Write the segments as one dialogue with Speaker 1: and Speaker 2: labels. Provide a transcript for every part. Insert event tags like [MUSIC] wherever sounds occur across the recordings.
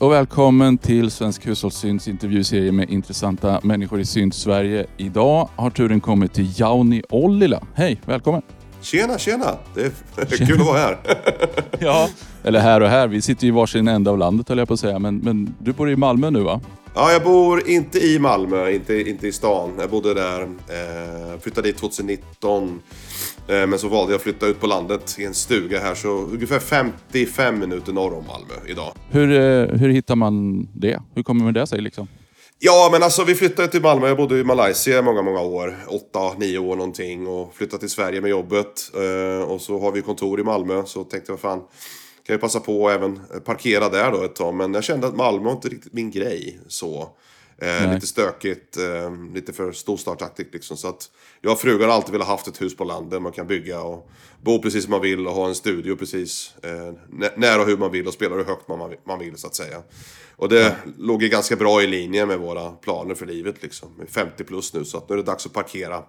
Speaker 1: Och välkommen till Svensk Hushållssynts intervjuserie med intressanta människor i synt Sverige. Idag har turen kommit till Jauni Ollila. Hej, välkommen!
Speaker 2: Tjena, tjena! Det är [LAUGHS] kul att vara här. [LAUGHS]
Speaker 1: Ja, eller här och här. Vi sitter ju i varsin ända av landet höll jag på att säga. Men, men du bor i Malmö nu va?
Speaker 2: Ja, jag bor inte i Malmö, inte, inte i stan. Jag bodde där, eh, flyttade dit 2019. Eh, men så valde jag att flytta ut på landet i en stuga här, så ungefär 55 minuter norr om Malmö idag.
Speaker 1: Hur, eh, hur hittar man det? Hur kommer det sig liksom?
Speaker 2: Ja, men alltså vi flyttade till Malmö. Jag bodde i Malaysia i många, många år. Åtta, nio år någonting. Och flyttade till Sverige med jobbet. Eh, och så har vi kontor i Malmö. Så tänkte jag, fan, kan jag passa på att även parkera där då ett tag. Men jag kände att Malmö var inte riktigt min grej. Så. Eh, lite stökigt, eh, lite för storstadsaktigt liksom. Så att jag och frugan har alltid velat haft ett hus på landet man kan bygga och bo precis som man vill och ha en studio precis eh, när och hur man vill och spela hur högt man, man vill så att säga. Och det ja. låg ju ganska bra i linje med våra planer för livet liksom. 50 plus nu så att nu är det dags att parkera.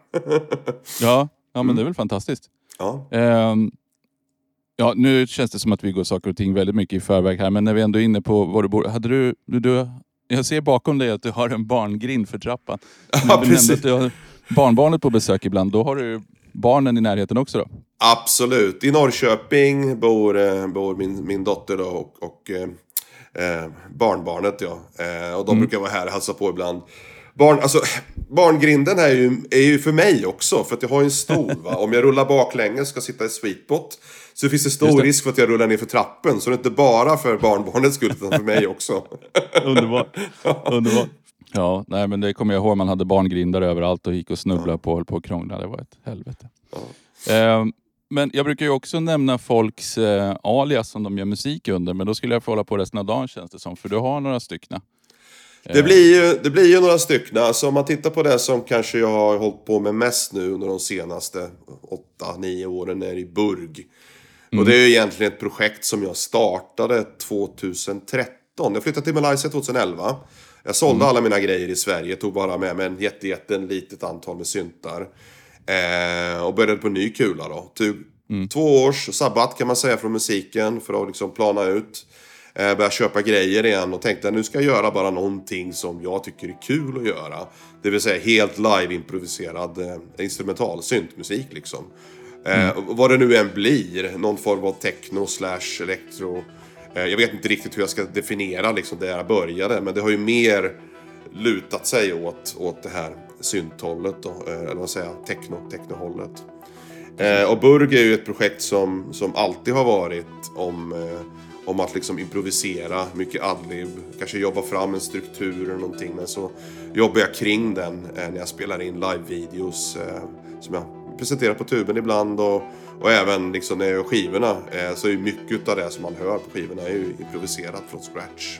Speaker 2: [LAUGHS]
Speaker 1: ja, ja men det är väl fantastiskt. Ja. Um, ja, nu känns det som att vi går saker och ting väldigt mycket i förväg här men när vi ändå är inne på var du bor. Hade du, du jag ser bakom dig att du har en barngrind för trappan.
Speaker 2: Ja, precis. att
Speaker 1: du har barnbarnet på besök ibland. Då har du barnen i närheten också då?
Speaker 2: Absolut. I Norrköping bor, eh, bor min, min dotter då och, och eh, eh barnbarnet. Ja. Eh, och de mm. brukar vara här och hälsa på ibland. Barn, alltså, barngrinden är ju, är ju för mig också, för att jag har en stol. [LAUGHS] Om jag rullar baklänges och ska sitta i sweetbot så finns det stor det. risk för att jag rullar ner för trappen. Så det är inte bara för barnbarnets skull, utan för mig också. [LAUGHS]
Speaker 1: Underbart. Underbart. Ja, nej men det kommer jag ihåg. Man hade barngrindar överallt och gick och snubblade ja. på och höll på och krånglade. Det var ett helvete. Ja. Eh, men jag brukar ju också nämna folks eh, alias som de gör musik under. Men då skulle jag få hålla på resten av dagen känns det som. För du har några stycken.
Speaker 2: Det blir, ju, det blir ju några stycken. Alltså om man tittar på det som kanske jag har hållit på med mest nu under de senaste 8-9 åren är i Burg. Mm. Och det är ju egentligen ett projekt som jag startade 2013. Jag flyttade till Malaysia 2011. Jag sålde mm. alla mina grejer i Sverige, tog bara med mig en jätte, jätte litet antal med syntar. Eh, och började på ny kula då. Tog mm. två års sabbat kan man säga från musiken för att liksom plana ut. Eh, började köpa grejer igen och tänkte att nu ska jag göra bara någonting som jag tycker är kul att göra. Det vill säga helt live-improviserad eh, instrumental syntmusik liksom. Eh, mm. vad det nu än blir, någon form av techno slash elektro. Eh, jag vet inte riktigt hur jag ska definiera liksom där jag började, men det har ju mer lutat sig åt, åt det här synthållet då, eh, eller vad säger jag, techno, technohållet. Eh, och Burg är ju ett projekt som, som alltid har varit om, eh, om att liksom improvisera, mycket adlib, kanske jobba fram en struktur eller någonting. Men så jobbar jag kring den eh, när jag spelar in live-videos som jag presenterar på tuben ibland och, och även liksom när jag gör skivorna eh, så är mycket av det som man hör på skivorna är ju improviserat från scratch.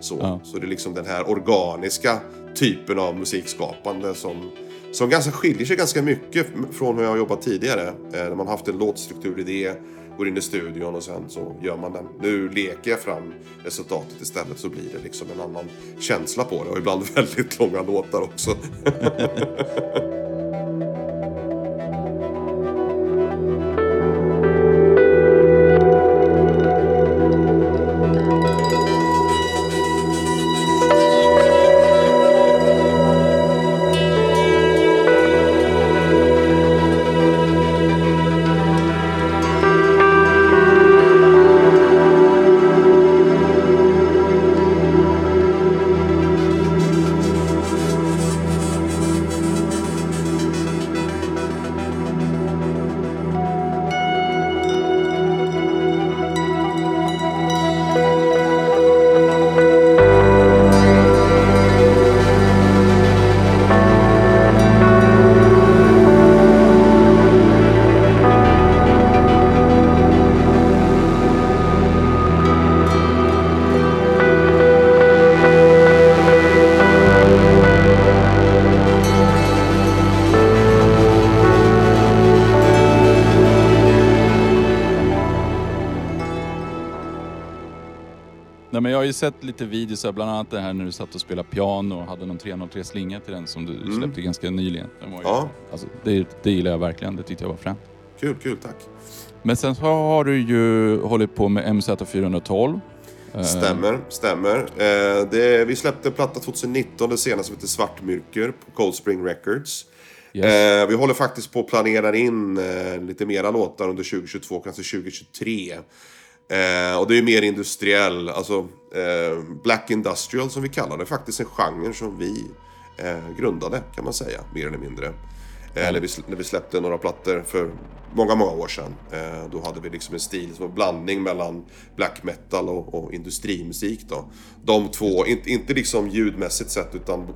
Speaker 2: Så, ja. så det är liksom den här organiska typen av musikskapande som, som ganska skiljer sig ganska mycket från hur jag har jobbat tidigare. Eh, när man haft en låtstrukturidé, går in i studion och sen så gör man den. Nu leker jag fram resultatet istället så blir det liksom en annan känsla på det och ibland [LAUGHS] väldigt långa låtar också. [LAUGHS]
Speaker 1: sett lite videos, bland annat det här när du satt och spelade piano och hade någon 303 slinga till den som du mm. släppte ganska nyligen. Den var ju, ja. alltså, det, det gillar jag verkligen, det tyckte jag var fränt.
Speaker 2: Kul, kul, tack.
Speaker 1: Men sen så har du ju hållit på med MZ412.
Speaker 2: Stämmer, stämmer. Eh, det, vi släppte en platta 2019, det senaste som heter Svartmyrker på Cold Spring Records.
Speaker 1: Yes.
Speaker 2: Eh, vi håller faktiskt på att planera in eh, lite mera låtar under 2022, kanske 2023. Eh, och det är mer industriell, alltså eh, Black Industrial som vi kallar det. Faktiskt en genre som vi eh, grundade kan man säga, mer eller mindre. Eh, när, vi, när vi släppte några plattor för många, många år sedan. Eh, då hade vi liksom en stil som var en blandning mellan black metal och, och industrimusik då. De två, inte, inte liksom ljudmässigt sett utan,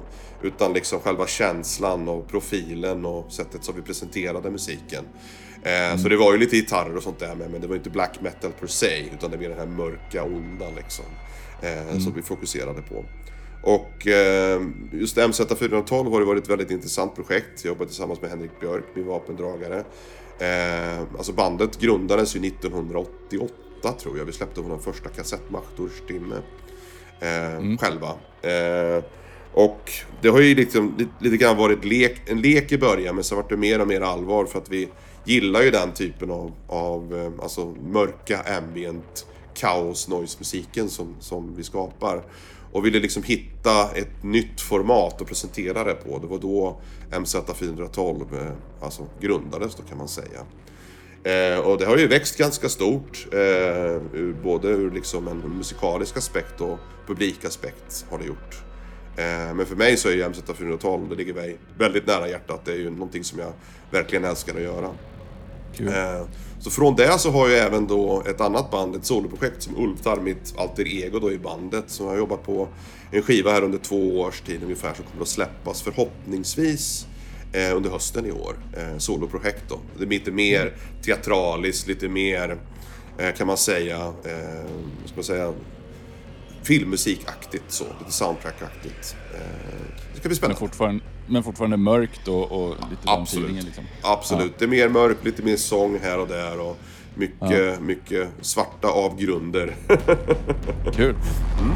Speaker 2: utan liksom själva känslan och profilen och sättet som vi presenterade musiken. Eh, Så det var ju lite gitarrer och sånt där med, men det var inte black metal per se, utan det var den här mörka, onda liksom. Eh, Som vi fokuserade på. Och eh, just MZ412 har det varit ett väldigt intressant projekt. Jag jobbar tillsammans med Henrik Björk, min vapendragare. Alltså bandet grundades ju 1988 tror jag. Vi släppte vår första kassett, Machtorstimme. Eh, Själva. Och det har ju liksom, lite, lite grann varit lek, en lek i början men sen vart det mer och mer allvar för att vi gillar ju den typen av, av eh, alltså mörka ambient kaos noise musiken som, som vi skapar. Och ville liksom hitta ett nytt format att presentera det på. Det var då MZ412 eh, alltså grundades då kan man säga. Eh, och det har ju växt ganska stort. Eh, ur, både ur liksom en musikalisk aspekt och publikaspekt har det gjort. Eh, men för mig så är ju MZ412, det ligger mig väldigt nära hjärtat. Det är ju någonting som jag verkligen älskar att göra. Eh, Så från det så har jag även då ett annat band, ett soloprojekt som Ulftar, mitt alter ego då i bandet. Som jag har jobbat på en skiva här under två års tid ungefär som kommer att släppas förhoppningsvis eh, under hösten i år. Eh, soloprojekt då. Det är lite mer teatraliskt, lite mer eh, kan man säga, eh, ska man säga, filmmusikaktigt så. Lite soundtrackaktigt. Eh, det ska bli
Speaker 1: Men
Speaker 2: spännande.
Speaker 1: fortfarande, men fortfarande mörkt och, och lite
Speaker 2: Absolut.
Speaker 1: liksom.
Speaker 2: Absolut. Det är mer mörkt, lite mer sång här och där och mycket, mycket svarta avgrunder. [LAUGHS]
Speaker 1: Kul. Ehm,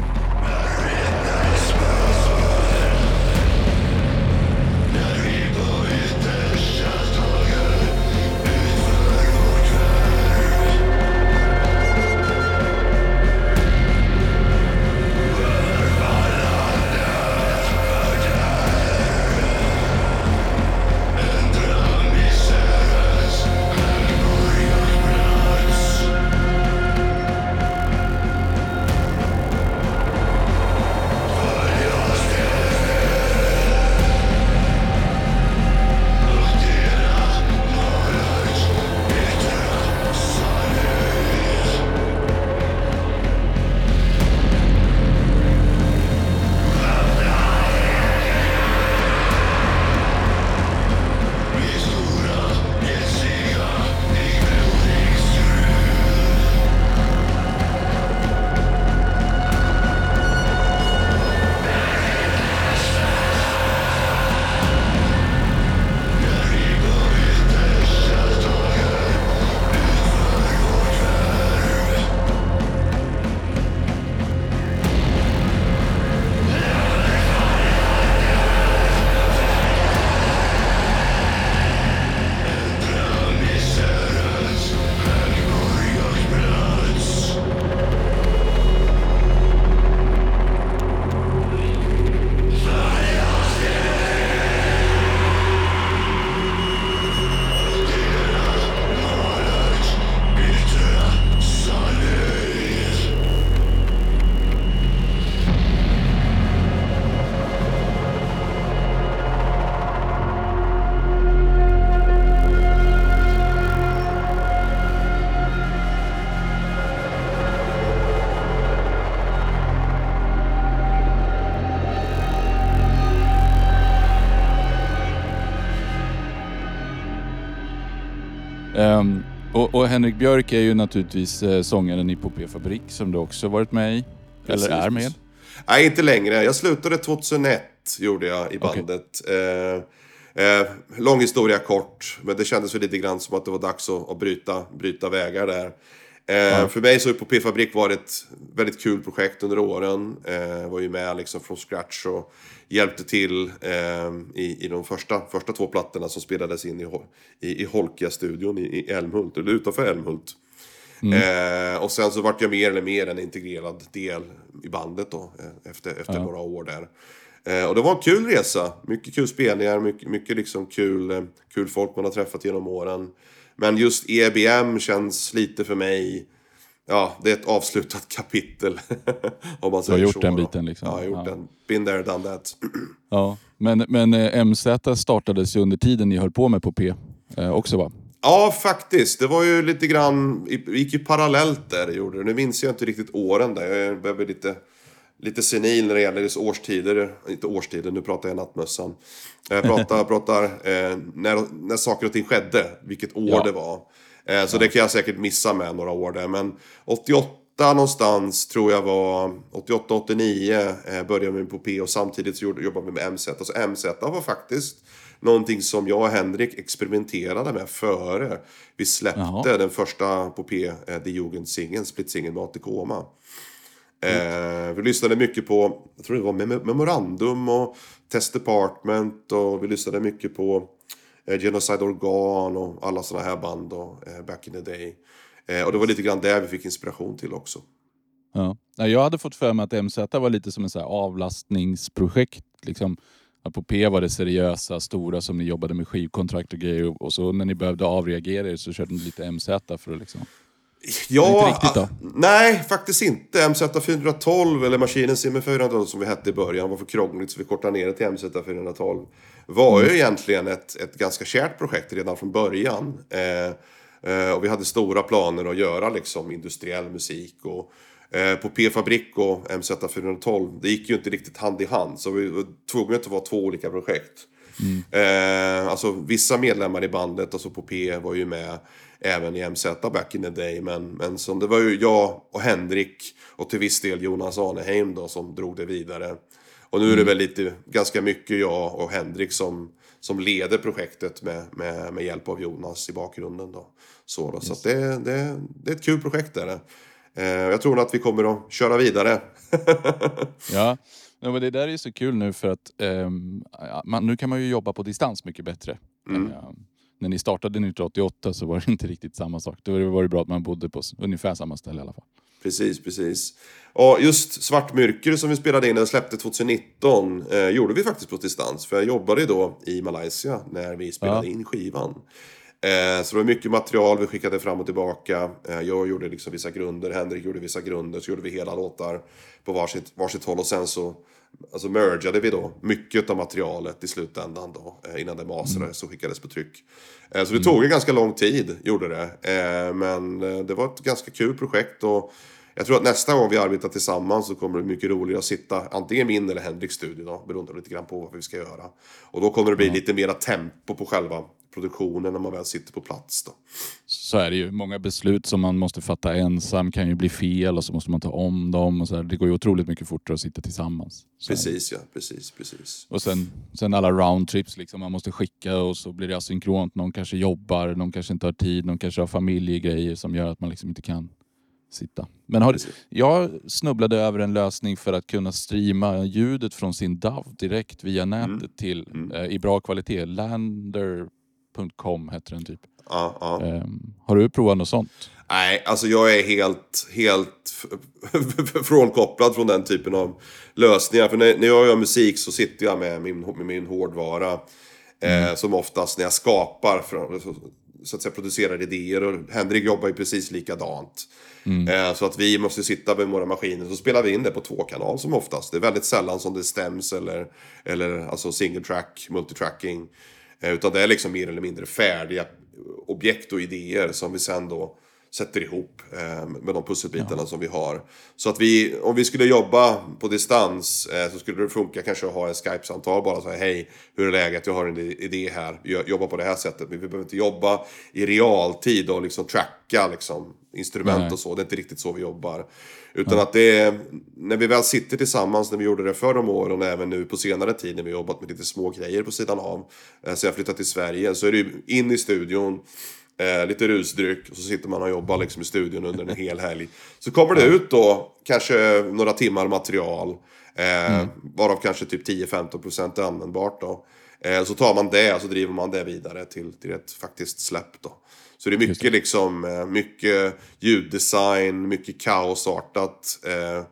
Speaker 1: och, Henrik Björk är ju naturligtvis eh, sångaren i Popé Fabrik som du också varit med i.
Speaker 2: Precis,
Speaker 1: Eller är med.
Speaker 2: Nej, inte längre. Jag slutade 2001, gjorde jag i bandet. Eh, eh, lång historia kort, men det kändes väl lite grann som att det var dags att, att bryta, bryta vägar där. Eh, För mig så har Epopé Fabrik varit ett väldigt kul projekt under åren. Eh, var ju med liksom från scratch och hjälpte till eh, i, i de första, första två plattorna som spelades in i, i, i Holkia-studion i, Älmhult, eller utanför Älmhult. Mm. Och sen så vart jag mer eller mer en integrerad del i bandet då, efter, efter ja. några år där. Och det var en kul resa. Mycket kul spelningar, mycket, mycket liksom kul, kul folk man har träffat genom åren. Men just EBM känns lite för mig ja, det är ett avslutat [LAUGHS] kapitel.
Speaker 1: om man säger du har gjort så, den biten liksom.
Speaker 2: Ja, jag har gjort ja. den. Been there, done that. [CLEARS THROAT]
Speaker 1: ja, men, men eh, MZ startades ju under tiden ni höll på med på P eh, också va?
Speaker 2: Ja, faktiskt. Det var ju lite grann, det gick ju parallellt där det gjorde det. Nu minns jag inte riktigt åren där. Jag behöver lite, lite senil när det gäller årstider. Inte årstider, nu pratar jag nattmössan. Jag pratar, [LAUGHS] pratar eh, när, när saker och ting skedde, vilket år ja. det var. Eh, så ja. det kan jag säkert missa med några år där. Men 88 någonstans tror jag var 88-89 eh, började vi på P och samtidigt så jobbade vi med MZ. Alltså MZ var faktiskt någonting som jag och Henrik experimenterade med före vi släppte Jaha. den första på P, eh, The Jugendsingen, Split-singeln med Atikoma. Eh, vi lyssnade mycket på, jag tror det var Memorandum och Test Department och vi lyssnade mycket på eh, Genocide Organ och alla sådana här band då, eh, back in the day. Eh, och det var lite grann där vi fick inspiration till också.
Speaker 1: Ja. Jag hade fått för mig att MZ var lite som en så avlastningsprojekt. Liksom. På P var det seriösa, stora som ni jobbade med skivkontrakt och grejer. Och så när ni behövde avreagera er så körde ni lite MZ för att liksom...
Speaker 2: Ja, riktigt, då? nej faktiskt inte. MZ 412 eller Maskinen Simmer 412 som vi hette i början var för krångligt så vi kortade ner det till MZ 412. Var mm. ju egentligen ett, ett ganska kärt projekt redan från början. Eh, eh, och vi hade stora planer att göra liksom industriell musik. Och, eh, på P-fabrik och MZ 412, det gick ju inte riktigt hand i hand. Så vi var tvungna att vara två olika projekt. Mm. Eh, alltså vissa medlemmar i bandet, alltså på P, var ju med även i MZ back in the day. Men, men som det var ju jag och Henrik och till viss del Jonas Arneheim då som drog det vidare. Och nu är det mm. väl lite, ganska mycket jag och Henrik som, som leder projektet med, med, med hjälp av Jonas i bakgrunden. Då. Så, då. Yes. så det, det, det är ett kul projekt. Där. Eh, jag tror att vi kommer att köra vidare. [LAUGHS]
Speaker 1: ja. Ja, men det där är så kul nu för att eh, man, nu kan man ju jobba på distans mycket bättre. Mm. När ni startade 1988 så var det inte riktigt samma sak. Då var det bra att man bodde på ungefär samma ställe i alla fall.
Speaker 2: Precis, precis. Och just Svartmyrker som vi spelade in och släppte 2019 eh, gjorde vi faktiskt på distans. För jag jobbade ju då i Malaysia när vi spelade ja. in skivan. Eh, så det var mycket material vi skickade fram och tillbaka. Eh, jag gjorde liksom vissa grunder, Henrik gjorde vissa grunder. Så gjorde vi hela låtar på varsitt, varsitt håll. Och sen så alltså mergade vi då mycket av materialet i slutändan då. Eh, innan det masterades och skickades på tryck. Eh, så det tog en ganska lång tid, gjorde det. Eh, men det var ett ganska kul projekt. Och jag tror att nästa gång vi arbetar tillsammans så kommer det mycket roligare att sitta antingen min eller Henriks studio då, beroende lite grann på vad vi ska göra. Och då kommer det bli lite mera tempo på själva produktionen när man väl sitter på plats. Då.
Speaker 1: Så är det ju. Många beslut som man måste fatta ensam kan ju bli fel och så måste man ta om dem. Och så här. Det går ju otroligt mycket fortare att sitta tillsammans.
Speaker 2: Så precis ja, precis, precis.
Speaker 1: Och sen, sen alla roundtrips liksom. Man måste skicka och så blir det asynkront. Någon kanske jobbar, någon kanske inte har tid, någon kanske har familjegrejer som gör att man liksom inte kan sitta. Men har, jag snubblade över en lösning för att kunna streama ljudet från sin DAV direkt via mm. nätet mm. till, mm. Eh, i bra kvalitet. Lander.com heter den typ.
Speaker 2: Ja, ja.
Speaker 1: Um, har du provat något sånt?
Speaker 2: Nej, alltså jag är helt, helt frånkopplad från den typen av lösningar. För när, när jag gör musik så sitter jag med min, med min hårdvara. Eh, mm. Eh, som oftast när jag skapar, för, så att säga producerar idéer. Och Henrik jobbar ju precis likadant. Mm. Eh, så att vi måste sitta med våra maskiner så spelar vi in det på två kanal som oftast. Det är väldigt sällan som det stäms eller, eller alltså single track, multitracking. Eh, utan det är liksom mer eller mindre färdiga objekt och idéer som vi sen då sätter ihop eh, med de pusselbitarna ja. som vi har. Så att vi, om vi skulle jobba på distans eh, så skulle det funka kanske att ha en Skype-samtal bara så här, hej, hur är läget, jag har en idé här, jobba på det här sättet. Men vi behöver inte jobba i realtid och liksom tracka liksom, instrument Nej. och så, det är inte riktigt så vi jobbar. Utan att det är, när vi väl sitter tillsammans, när vi gjorde det förr om åren och även nu på senare tid när vi jobbat med lite små grejer på sidan av. Eh, så jag flyttat till Sverige, så är det in i studion, Eh, lite rusdryck och så sitter man och jobbar liksom i studion under en hel helg. Så kommer det ut då kanske några timmar material. Eh, mm. Varav kanske typ 10-15% är användbart då. Eh, så tar man det och så driver man det vidare till, till ett faktiskt släpp då. Så det är mycket, liksom, eh, mycket ljuddesign, mycket kaosartat. Eh,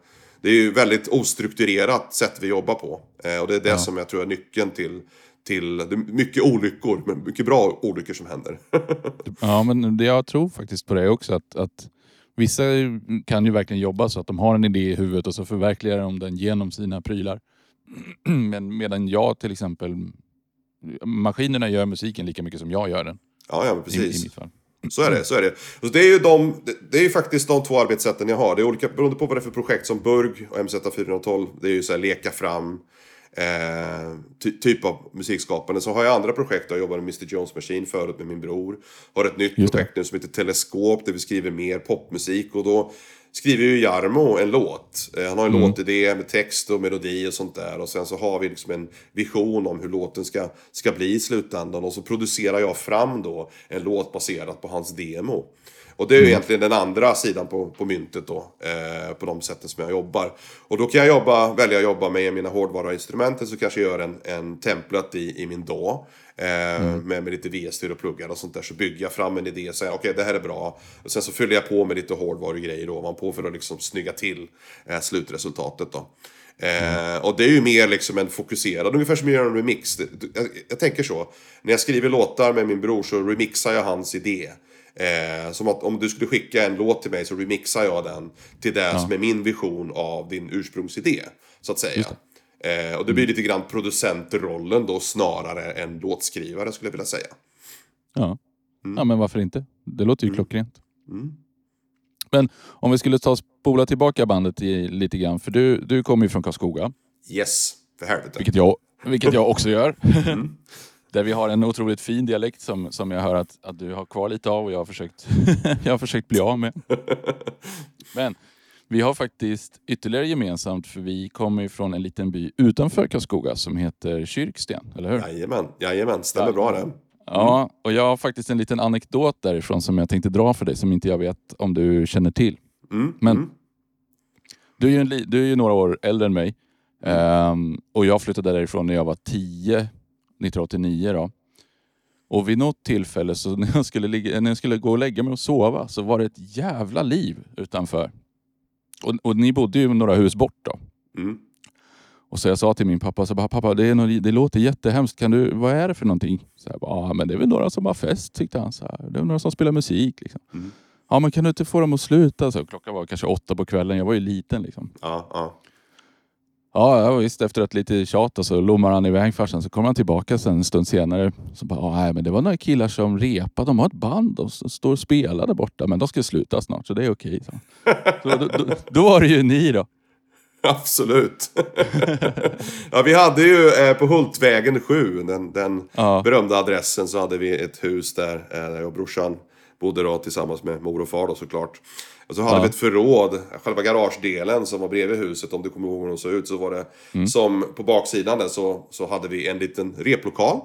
Speaker 2: det är ju väldigt ostrukturerat sätt vi jobbar på. Eh, och det är det ja. som jag tror är nyckeln till till det är mycket olyckor, men mycket bra olyckor som händer. [LAUGHS]
Speaker 1: ja, men jag tror faktiskt på det också. Att, att Vissa kan ju verkligen jobba så att de har en idé i huvudet och så förverkligar de den genom sina prylar. [CLEARS THROAT] Men medan jag till exempel, maskinerna gör musiken lika mycket som jag gör den.
Speaker 2: Ja, ja precis. I, i mitt fall. Så är det. Så är det. Och det, är ju de, det är ju faktiskt de två arbetssätten jag har. Det är olika beroende på vad det är för projekt som Burg och MZ412. Det är ju så här leka fram eh, ty typ av musikskapande. Så har jag andra projekt. Jag jobbade med Mr Jones Machine förut med min bror. Har ett nytt projekt nu som heter Teleskop där vi skriver mer popmusik. Och då skriver ju Jarmo en låt. Eh, han har en mm. låtidé med text och melodi och sånt där. Och sen så har vi liksom en vision om hur låten ska, ska bli i slutändan. Och så producerar jag fram då en låt baserad på hans demo. Och det är ju mm. egentligen den andra sidan på, på myntet då. Eh, på de sätten som jag jobbar. Och då kan jag jobba, välja att jobba med mina hårdvaruinstrumenten. Så kanske jag gör en, en templet i, i min DAW. Eh, mm. med, med lite VST och pluggar och sånt där. Så bygger jag fram en idé och säger okej okay, det här är bra. Och sen så fyller jag på med lite hårdvarugrejer då. Man på för att liksom snygga till eh, slutresultatet då. Mm. och det är ju mer liksom en fokuserad, ungefär som jag gör en remix. Jag, jag, tänker så. När jag skriver låtar med min bror så remixar jag hans idé. Eh, som att om du skulle skicka en låt till mig så remixar jag den till det ja. som är min vision av din ursprungsidé. Så att säga. Eh, och det blir mm. lite grann producentrollen då snarare än låtskrivare skulle jag vilja säga.
Speaker 1: Ja, mm. ja men varför inte? Det låter ju mm. klockrent. Mm. Men om vi skulle ta spola tillbaka bandet i, lite grann. För du, du kommer ju från Karlskoga.
Speaker 2: Yes, för helvete.
Speaker 1: Vilket jag, vilket jag också gör. Mm. [LAUGHS] [LAUGHS] Där vi har en otroligt fin dialekt som, som jag hör att, att du har kvar lite av och jag har försökt, [LAUGHS] jag har försökt bli av med. Men vi har faktiskt ytterligare gemensamt för vi kommer från en liten by utanför Karlskoga som heter Kyrksten, eller hur?
Speaker 2: Jajamän, jajamän stämmer ja. bra det.
Speaker 1: Ja, och jag har faktiskt en liten anekdot därifrån som jag tänkte dra för dig som inte jag vet om du känner till. Mm. Men mm. Du, är ju, du är ju några år äldre än mig. Um, och jag flyttade därifrån när jag var tio 1989 då. Och vid något tillfälle så [LAUGHS] när jag, skulle ligga, när jag skulle gå och lägga mig och sova så var det ett jävla liv utanför. Och, och ni bodde ju några hus bort då. Mm. Och så jag sa till min pappa, så bara, pappa det, är något, det låter jättehemskt, kan du, vad är det för någonting? Så jag bara, ah, men det är väl några som har fest, tyckte han. Så här. Det är några som spelar musik. Liksom. Mm. Ja, men kan du inte få dem att sluta? Så klockan var kanske åtta på kvällen, jag var ju liten. Liksom. Ja, ja. Ja, ja visst. Efter ett lite tjat och så lommar han iväg farsan. Så kommer han tillbaka sen en stund senare. Så bara, nej men det var några killar som repade. De har ett band och står och spelar där borta. Men de ska sluta snart så det är okej. Så. så då, då, då var det ju ni då. [LAUGHS]
Speaker 2: Absolut. [LAUGHS] ja, vi hade ju eh, på Hultvägen 7, den, den ja. berömda adressen, så hade vi ett hus där, eh, där jag och brorsan bodde då tillsammans med mor och far då såklart. Och så hade ja. vi ett förråd, själva garagedelen som var bredvid huset, om du kommer ihåg hur den såg ut. Så var det mm. som på baksidan där så, så hade vi en liten replokal.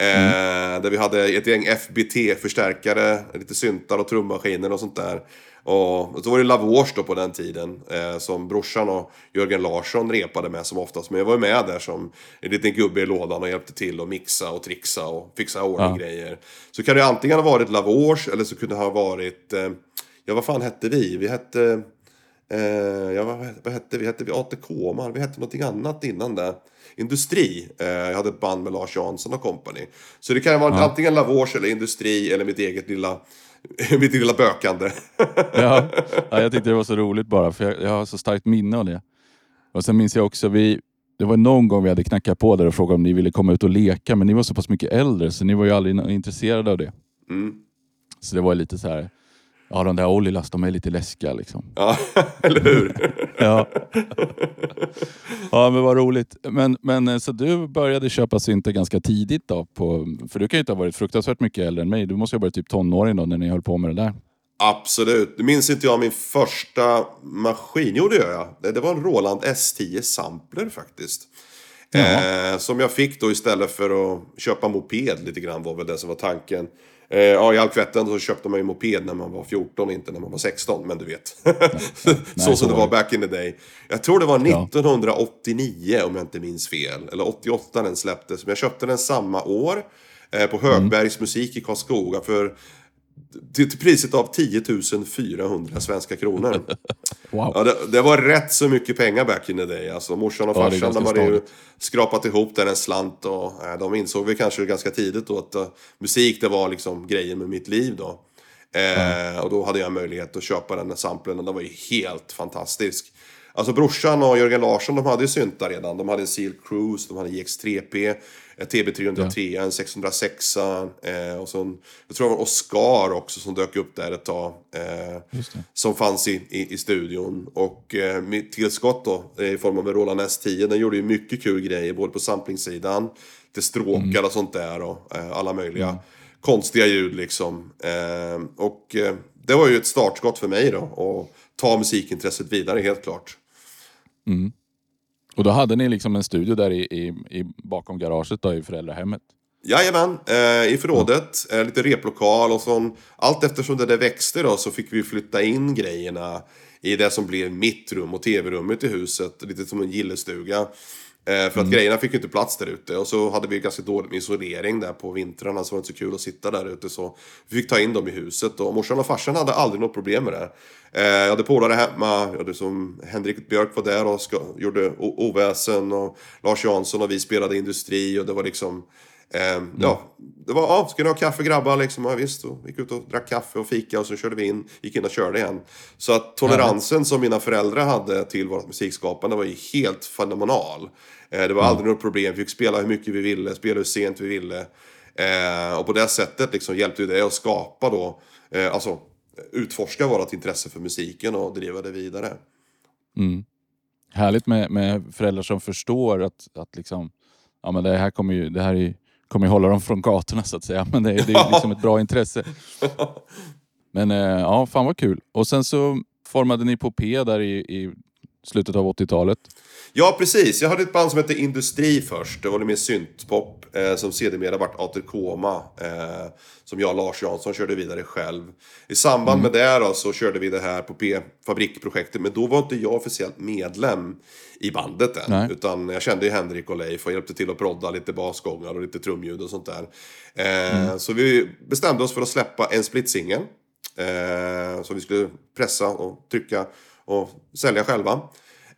Speaker 2: Eh, mm. där vi hade ett gäng FBT-förstärkare, lite syntar och trummaskiner och sånt där. Och så var det Lavors då på den tiden eh, som brorsan och Jörgen Larsson repade med som oftast. Men jag var ju med där som en liten gubbe i lådan och hjälpte till att mixa och trixa och fixa ordning ja. grejer. Så kan det antingen ha varit Lavors eller så kunde det ha varit eh, Ja, vad fan hette vi? Vi hette... Eh, ja, vad, vad hette vi? Hette vi ATK? Man, vi hette någonting annat innan det. Industri. Eh, jag hade ett band med Lars Jansson och company. Så det kan vara ja. antingen Lavors eller Industri eller mitt eget lilla [LAUGHS] mitt lilla bökande.
Speaker 1: ja. [LAUGHS] ja, jag tyckte det var så roligt bara för jag, jag har så starkt minne av det. Och sen minns jag också, vi, det var någon gång vi hade knackat på där och frågat om ni ville komma ut och leka, men ni var så pass mycket äldre så ni var ju aldrig intresserade av det. Mm. Så det var lite så här, Ja, de där Ollilas, de är lite läskiga liksom.
Speaker 2: Ja, [LAUGHS] eller hur? [LAUGHS]
Speaker 1: ja. ja, men vad roligt. Men, men eh, så du började köpa syntar ganska tidigt då? På, för du kan ju inte ha varit fruktansvärt mycket äldre än mig. Du måste ju ha varit typ tonåring då när ni höll på med det där.
Speaker 2: Absolut. Nu minns inte jag min första maskin. Jo, det gör jag. Det var en Roland S10 Sampler faktiskt. Eh, som jag fick då istället för att köpa moped lite grann var väl det som var tanken. Eh, ja, i Alkvetten så köpte man ju moped när man var 14, inte när man var 16. Men du vet. [LAUGHS] Nej, så som det var back in the day. Jag tror det var 1989 ja. om jag inte minns fel. Eller 88 den släpptes. Men jag köpte den samma år. Eh, på Högbergs mm. musik i Karlskoga. För till, till priset av 10 400 svenska kronor. [LAUGHS]
Speaker 1: wow.
Speaker 2: Ja, det, det, var rätt så mycket pengar back in the day. Alltså, morsan och farsan ja,
Speaker 1: de
Speaker 2: hade ju skrapat ihop där en slant. Och, äh, de insåg väl kanske ganska tidigt då att uh, musik det var liksom grejen med mitt liv då. Mm. Och då hade jag möjlighet att köpa den samplen och den var ju helt fantastisk. Alltså brorsan och Jörgen Larsson de hade ju syntar redan. De hade en Seal Cruise, de hade GX3P. TB303, ja. en 606 eh, och så en, jag tror det var Oscar också som dök upp där ett tag. Eh, som fanns i, i, i studion. Och eh, mitt tillskott då eh, i form av en Roland S10, den gjorde ju mycket kul grejer både på samplingssidan, till stråkar mm. och sånt där och eh, alla möjliga mm. konstiga ljud liksom. Eh, och eh, det var ju ett startskott för mig då, att ta musikintresset vidare helt klart. Mm.
Speaker 1: Och då hade ni liksom en studio där i, i, i bakom garaget då, i föräldrahemmet.
Speaker 2: Jajamän, eh, i förrådet, eh, lite replokal och sånt. Allt eftersom det där växte då så fick vi flytta in grejerna i det som blev mitt rum och tv-rummet i huset. Lite som en gillestuga. Eh, för att grejerna fick ju inte plats där ute. Och så hade vi ganska dåligt med isolering där på vintrarna så var det inte så kul att sitta där ute. Så vi fick ta in dem i huset och morsan och farsan hade aldrig något problem med det. Eh, jag hade polare hemma, jag hade som Henrik Björk var där och gjorde oväsen och Lars Jansson och vi spelade industri och det var liksom Eh, Ja, det var, ja, ska ni ha kaffe grabbar liksom? Ja, visst, och gick ut och drack kaffe och fika och så körde vi in, gick in och körde igen. Så att toleransen som mina föräldrar hade till vårt musikskapande var ju helt fenomenal. Eh, det var aldrig något problem, vi fick spela hur mycket vi ville, spela hur sent vi ville. Eh, och på det sättet liksom hjälpte ju det att skapa då, eh, alltså utforska vårt intresse för musiken och driva det vidare.
Speaker 1: Härligt med, med föräldrar som förstår att, att liksom, ja, men det här kommer ju, det här är, kommer ju hålla dem från gatorna så att säga. Men det, är- det är liksom ett bra intresse. [LAUGHS] Men eh, ja, fan vad kul. Och sen så formade ni på P där i, i slutet av 80-talet.
Speaker 2: Ja, precis. Jag hade ett band som hette Industri först. Det var lite mer syntpop. Eh, som sedermera vart Aterkoma. Eh, som jag och Lars Jansson körde vidare själv. I samband med det då så körde vi det här på P-fabrikprojektet. Men då var inte jag officiellt medlem i bandet än.
Speaker 1: Nej.
Speaker 2: Utan jag kände ju Henrik och Leif och hjälpte till att prodda lite basgångar och lite trumljud och sånt där. Eh, Så vi bestämde oss för att släppa en splitsingel. Eh, som vi skulle pressa och trycka och sälja själva.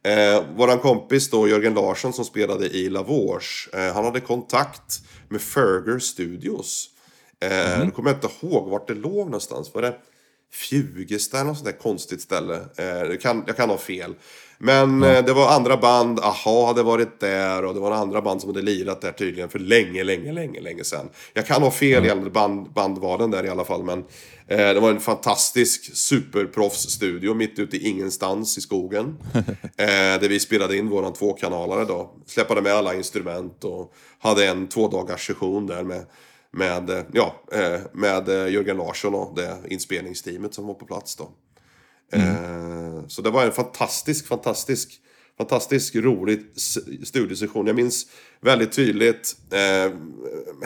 Speaker 2: Eh, våran kompis då, Jörgen Larsson som spelade i Lavors, eh, han hade kontakt med Ferger Studios. Eh, Nu kommer jag inte ihåg vart det låg någonstans. Var det Fjugesta eller något sånt där konstigt ställe? Eh, det kan, jag kan ha fel. Men eh, det var andra band, Aha hade varit där och det var andra band som hade lirat där tydligen för länge, länge, länge, länge sedan. Jag kan ha fel gällande band, bandvalen där i alla fall men eh, det var en fantastisk superproffsstudio mitt ute i ingenstans i skogen. [LAUGHS] eh, där vi spelade in våran tvåkanalare då. Släppade med alla instrument och hade en två dagars session där med med, eh, ja, eh, med Jörgen Larsson och det inspelningsteamet som var på plats då. Eh, Så det var en fantastisk, fantastisk, fantastisk rolig studiesession. Jag minns väldigt tydligt. Eh,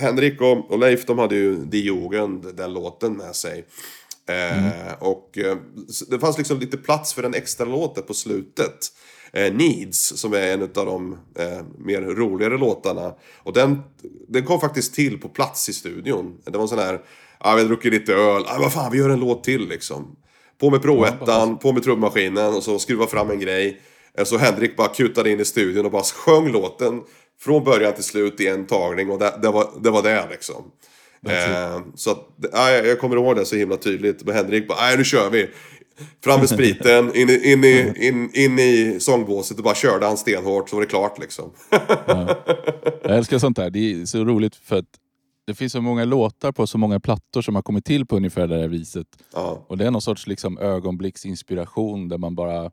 Speaker 2: Henrik och, och Leif de hade ju Die Jugend, den låten med sig. Eh, Och eh, det fanns liksom lite plats för en extra låt där på slutet. Eh, Needs, som är en av de mer roligare låtarna. Och den, den kom faktiskt till på plats i studion. Det var en sån här, ja vi har druckit lite öl, ja vad fan vi gör en låt till liksom. På med proettan, på med trummaskinen och så skruva fram en grej. Eh, Så Henrik bara kutade in i studion och bara sjöng låten från början till slut i en tagning och det, det, var, det var det liksom. Eh, så att, ja, jag kommer ihåg det så himla tydligt. Men Henrik bara, nej nu kör vi. Fram med spriten, [LAUGHS] in, i- in, i, in, in i sångbåset och bara körde han stenhårt så var det klart liksom.
Speaker 1: Jag älskar sånt där. Det är så roligt för att det finns så många låtar på så många plattor som har kommit till på ungefär det här viset.
Speaker 2: Ja,
Speaker 1: Och det är någon sorts liksom ögonblicksinspiration där man bara,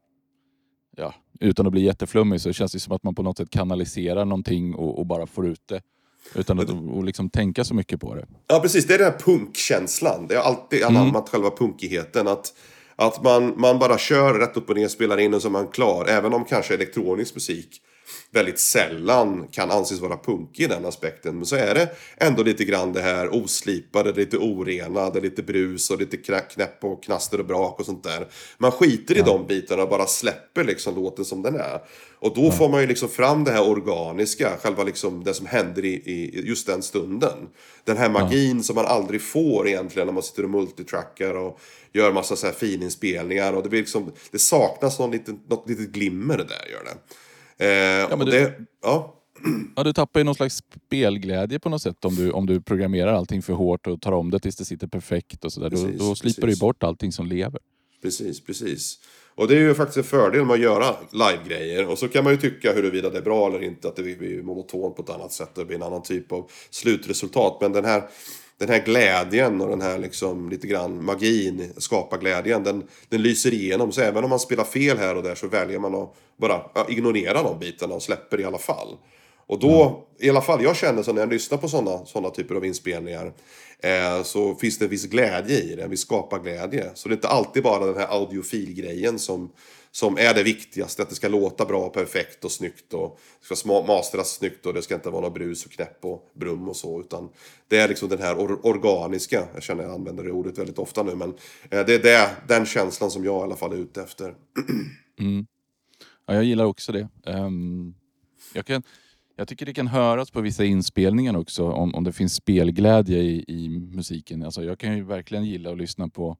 Speaker 1: ja, utan att bli jätteflummig så känns det som att man på något sätt kanaliserar någonting och, och bara får ut det. Utan att och liksom tänka så mycket på det.
Speaker 2: ja precis, det är den här punkkänslan. Det har alltid anammat själva punkigheten. Att, att man, man bara kör rätt upp och ner, spelar in och så är man klar. Även om kanske elektronisk musik väldigt sällan kan anses vara punkig i den aspekten. Men så är det ändå lite grann det här oslipade, lite orenade, lite brus och lite knäpp och knaster och brak och sånt där. Man skiter i ja. de bitarna och bara släpper liksom låten som den är. Och då ja. får man ju liksom fram det här organiska, själva liksom det som händer i, i just den stunden. Den här magin ja. som man aldrig får egentligen när man sitter och multitrackar och gör massa så här fininspelningar. Och det, blir liksom, det saknas någon liten, något litet glimmer där, gör det. Eh, ja, men
Speaker 1: det, ja. ja, du tappar ju någon slags spelglädje på något sätt om du, om du programmerar allting för hårt och tar om det tills det sitter perfekt och sådär. Då, då slipper du bort allting som lever.
Speaker 2: Precis, precis. Och det är ju faktiskt en fördel med att göra live-grejer. Och så kan man ju tycka huruvida det är bra eller inte, att det blir monotont på ett annat sätt. Det blir en annan typ av slutresultat. Men den här den här glädjen och den här liksom lite grann magin, skaparglädjen, den, den lyser igenom. Så även om man spelar fel här och där så väljer man att bara ja, ignorera de bitarna och släpper i alla fall. Och då, mm. i alla fall jag känner så när jag lyssnar på sådana såna typer av inspelningar eh, så finns det en viss glädje i det, en viss skaparglädje. Så det är inte alltid bara den här audiofilgrejen som, som är det viktigaste. Att det ska låta bra, perfekt och snyggt och det ska masteras snyggt och det ska inte vara något brus och knäpp och brum och så. Utan det är liksom den här or organiska, jag känner jag använder det ordet väldigt ofta nu, men eh, det är det, den känslan som jag i alla fall är ute efter. [CLEARS THROAT]
Speaker 1: Mm. Ja, jag gillar också det. Um, jag, kan, jag tycker det kan höras på vissa inspelningar också om, om det finns spelglädje i, i musiken. Alltså, jag kan ju verkligen gilla att lyssna på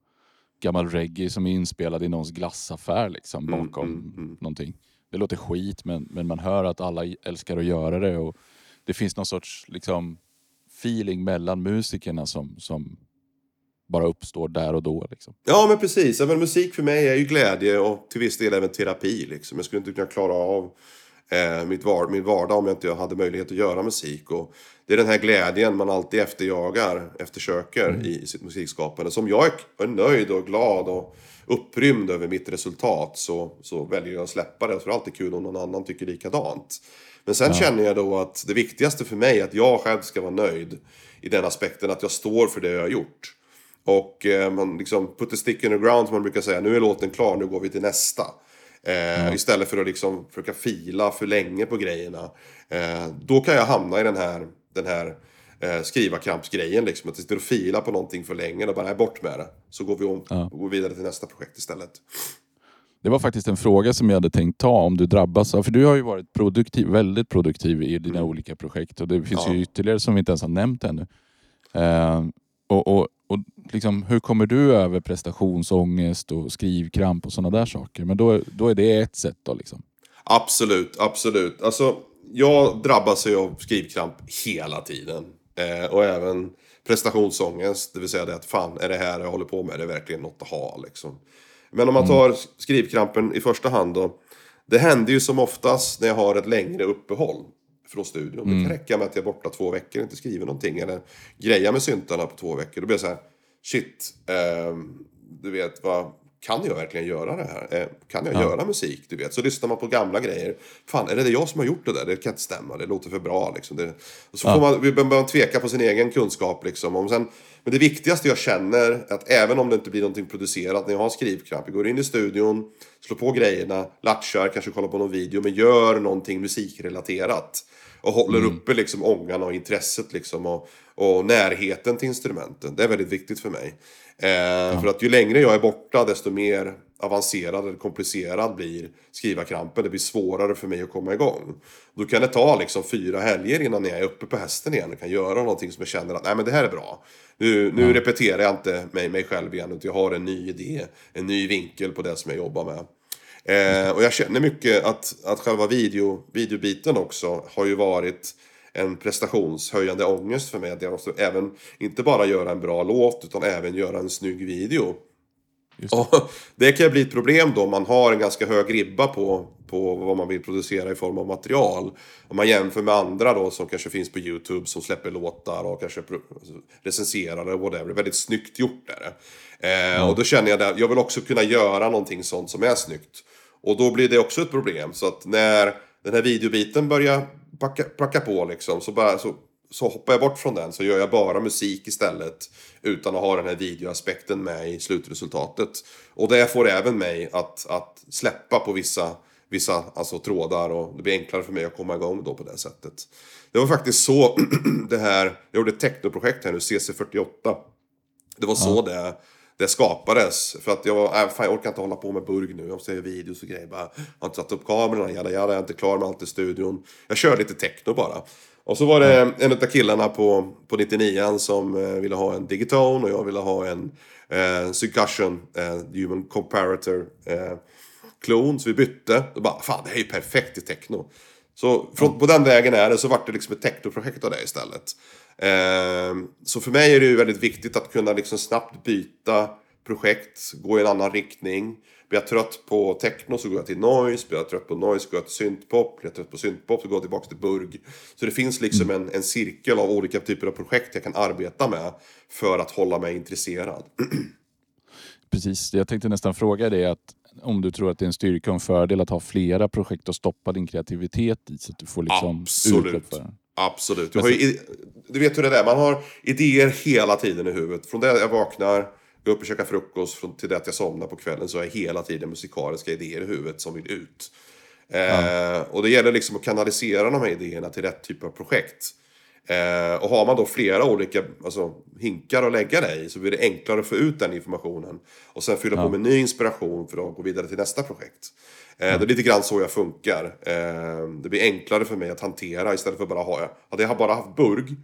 Speaker 1: gammal reggae som är inspelad i någons glassaffär liksom, mm, bakom mm, mm, någonting. Det låter skit men, men man hör att alla älskar att göra det och det finns någon sorts liksom, feeling mellan musikerna som, som bara uppstår där och då. Liksom.
Speaker 2: Ja men precis, ja, men musik för mig är ju glädje och till viss del även terapi. Liksom. Jag skulle inte kunna klara av eh, mitt var min vardag om jag inte hade möjlighet att göra musik. Och det är den här glädjen man alltid efterjagar, eftersöker mm. i sitt musikskapande. Som jag är nöjd och glad och upprymd över mitt resultat så, så väljer jag att släppa det. Jag tror det är alltid kul om någon annan tycker likadant. Men sen ja. känner jag då att det viktigaste för mig är att jag själv ska vara nöjd i den aspekten att jag står för det jag har gjort. Och eh, man liksom put the stick in the ground som man brukar säga. Nu är låten klar, nu går vi till nästa. Eh, mm. Istället för att liksom försöka fila för länge på grejerna. Eh, då kan jag hamna i den här, den här eh, skrivarkrampsgrejen. Liksom, att jag sitter och filar på någonting för länge och bara är bort med det. Så går vi om, ja. går vidare till nästa projekt istället.
Speaker 1: Det var faktiskt en fråga som jag hade tänkt ta om du drabbas av. För du har ju varit produktiv, väldigt produktiv i dina mm. olika projekt. Och det finns ja. ju ytterligare som vi inte ens har nämnt ännu. Eh, och, och, och liksom, hur kommer du över prestationsångest och skrivkramp och sådana där saker? Men då, då är det ett sätt då liksom.
Speaker 2: Absolut, absolut. Alltså, jag drabbas ju av skrivkramp hela tiden. Eh, och även prestationsångest, det vill säga det att fan, är det här jag håller på med, är det verkligen något att ha liksom. Men om man mm. tar skrivkrampen i första hand då. Det händer ju som oftast när jag har ett längre uppehåll från studion. Mm. Det kan mm. räcka med att jag är borta två veckor och inte skriver någonting. Eller grejar med syntarna på två veckor. Då blir jag så här, shit, eh, du vet vad kan jag verkligen göra det här? Eh, kan jag ja. göra musik? Du vet, så lyssnar man på gamla grejer. Fan, är det jag som har gjort det där? Det kan inte stämma, det låter för bra liksom. Det, så ja. får man, man, man tveka på sin egen kunskap liksom. Om sen, men det viktigaste jag känner, är att även om det inte blir någonting producerat när jag har skrivkramp, jag går in i studion, slår på grejerna, latchar, kanske kollar på någon video, men gör någonting musikrelaterat. Och håller mm. uppe liksom ångan och intresset liksom och, och närheten till instrumenten. Det är väldigt viktigt för mig. Eh, ja. För att ju längre jag är borta desto mer avancerad eller komplicerad blir skrivarkrampen. Det blir svårare för mig att komma igång. Då kan det ta liksom fyra helger innan jag är uppe på hästen igen och kan göra någonting som jag känner att Nej, men det här är bra. Nu, nu ja. repeterar jag inte mig, mig själv igen utan jag har en ny idé, en ny vinkel på det som jag jobbar med. Eh, och jag känner mycket att, att själva video, videobiten också har ju varit en prestationshöjande ångest för mig. Att jag måste även, inte bara göra en bra låt, utan även göra en snygg video. Det. Och [LAUGHS] det kan bli ett problem då om man har en ganska hög ribba på, på vad man vill producera i form av material. Om man jämför med andra då som kanske finns på YouTube som släpper låtar och kanske recenserar eller whatever. Väldigt snyggt gjort är det. Eh, ja. Och då känner jag att jag vill också kunna göra någonting sånt som är snyggt. Och då blir det också ett problem. Så att när den här videobiten börjar packa, packa på liksom så, bara, så, så hoppar jag bort från den. Så gör jag bara musik istället. Utan att ha den här videoaspekten med i slutresultatet. Och det får även mig att, att släppa på vissa vissa alltså, trådar och det blir enklare för mig att komma igång då på det sättet. Det var faktiskt så [CLEARS THROAT] det här, jag gjorde ett technoprojekt här nu, CC48. Det var så det, det skapades. För att jag, äh, fan, jag orkar inte hålla på med burg nu. Jag måste göra videos och grejer. Bara, jag har inte satt upp kamerorna, jada, jada, jag är inte klar med allt i studion. Jag kör lite techno bara. Och så var det en av killarna på, på 99 som eh, ville ha en digitone och jag ville ha en eh, Syncussion, eh, Human Comparator eh, klon. Så vi bytte. Och bara, fan det här är ju perfekt i techno. Så från, på den vägen är det, så vart det liksom ett technoprojekt av det istället. Eh, så för mig är det ju väldigt viktigt att kunna liksom snabbt byta projekt, gå i en annan riktning. Blir jag trött på techno så går jag till noise, blir jag trött på noise så går jag till syntpop, blir jag trött på syntpop så går jag tillbaka till burg. Så det finns liksom en, en cirkel av olika typer av projekt jag kan arbeta med för att hålla mig intresserad. [CLEARS THROAT]
Speaker 1: Precis, jag tänkte nästan fråga dig att om du tror att det är en styrka och en fördel att ha flera projekt och stoppa din kreativitet i så att du får liksom
Speaker 2: Absolut. Absolut. Ju, du vet hur det är, man har idéer hela tiden i huvudet. Från det jag vaknar, går upp och käkar frukost, från till det att jag somnar på kvällen så har jag hela tiden musikaliska idéer i huvudet som vill ut. Ja. Eh, och det gäller liksom att kanalisera de här idéerna till rätt typ av projekt. Eh, och har man då flera olika alltså, hinkar att lägga det i så blir det enklare att få ut den informationen. Och sen fylla ja. på med ny inspiration för att gå vidare till nästa projekt. Mm. Det är lite grann så jag funkar. Eh, det blir enklare för mig att hantera istället för att bara ha... Hade jag bara haft burg,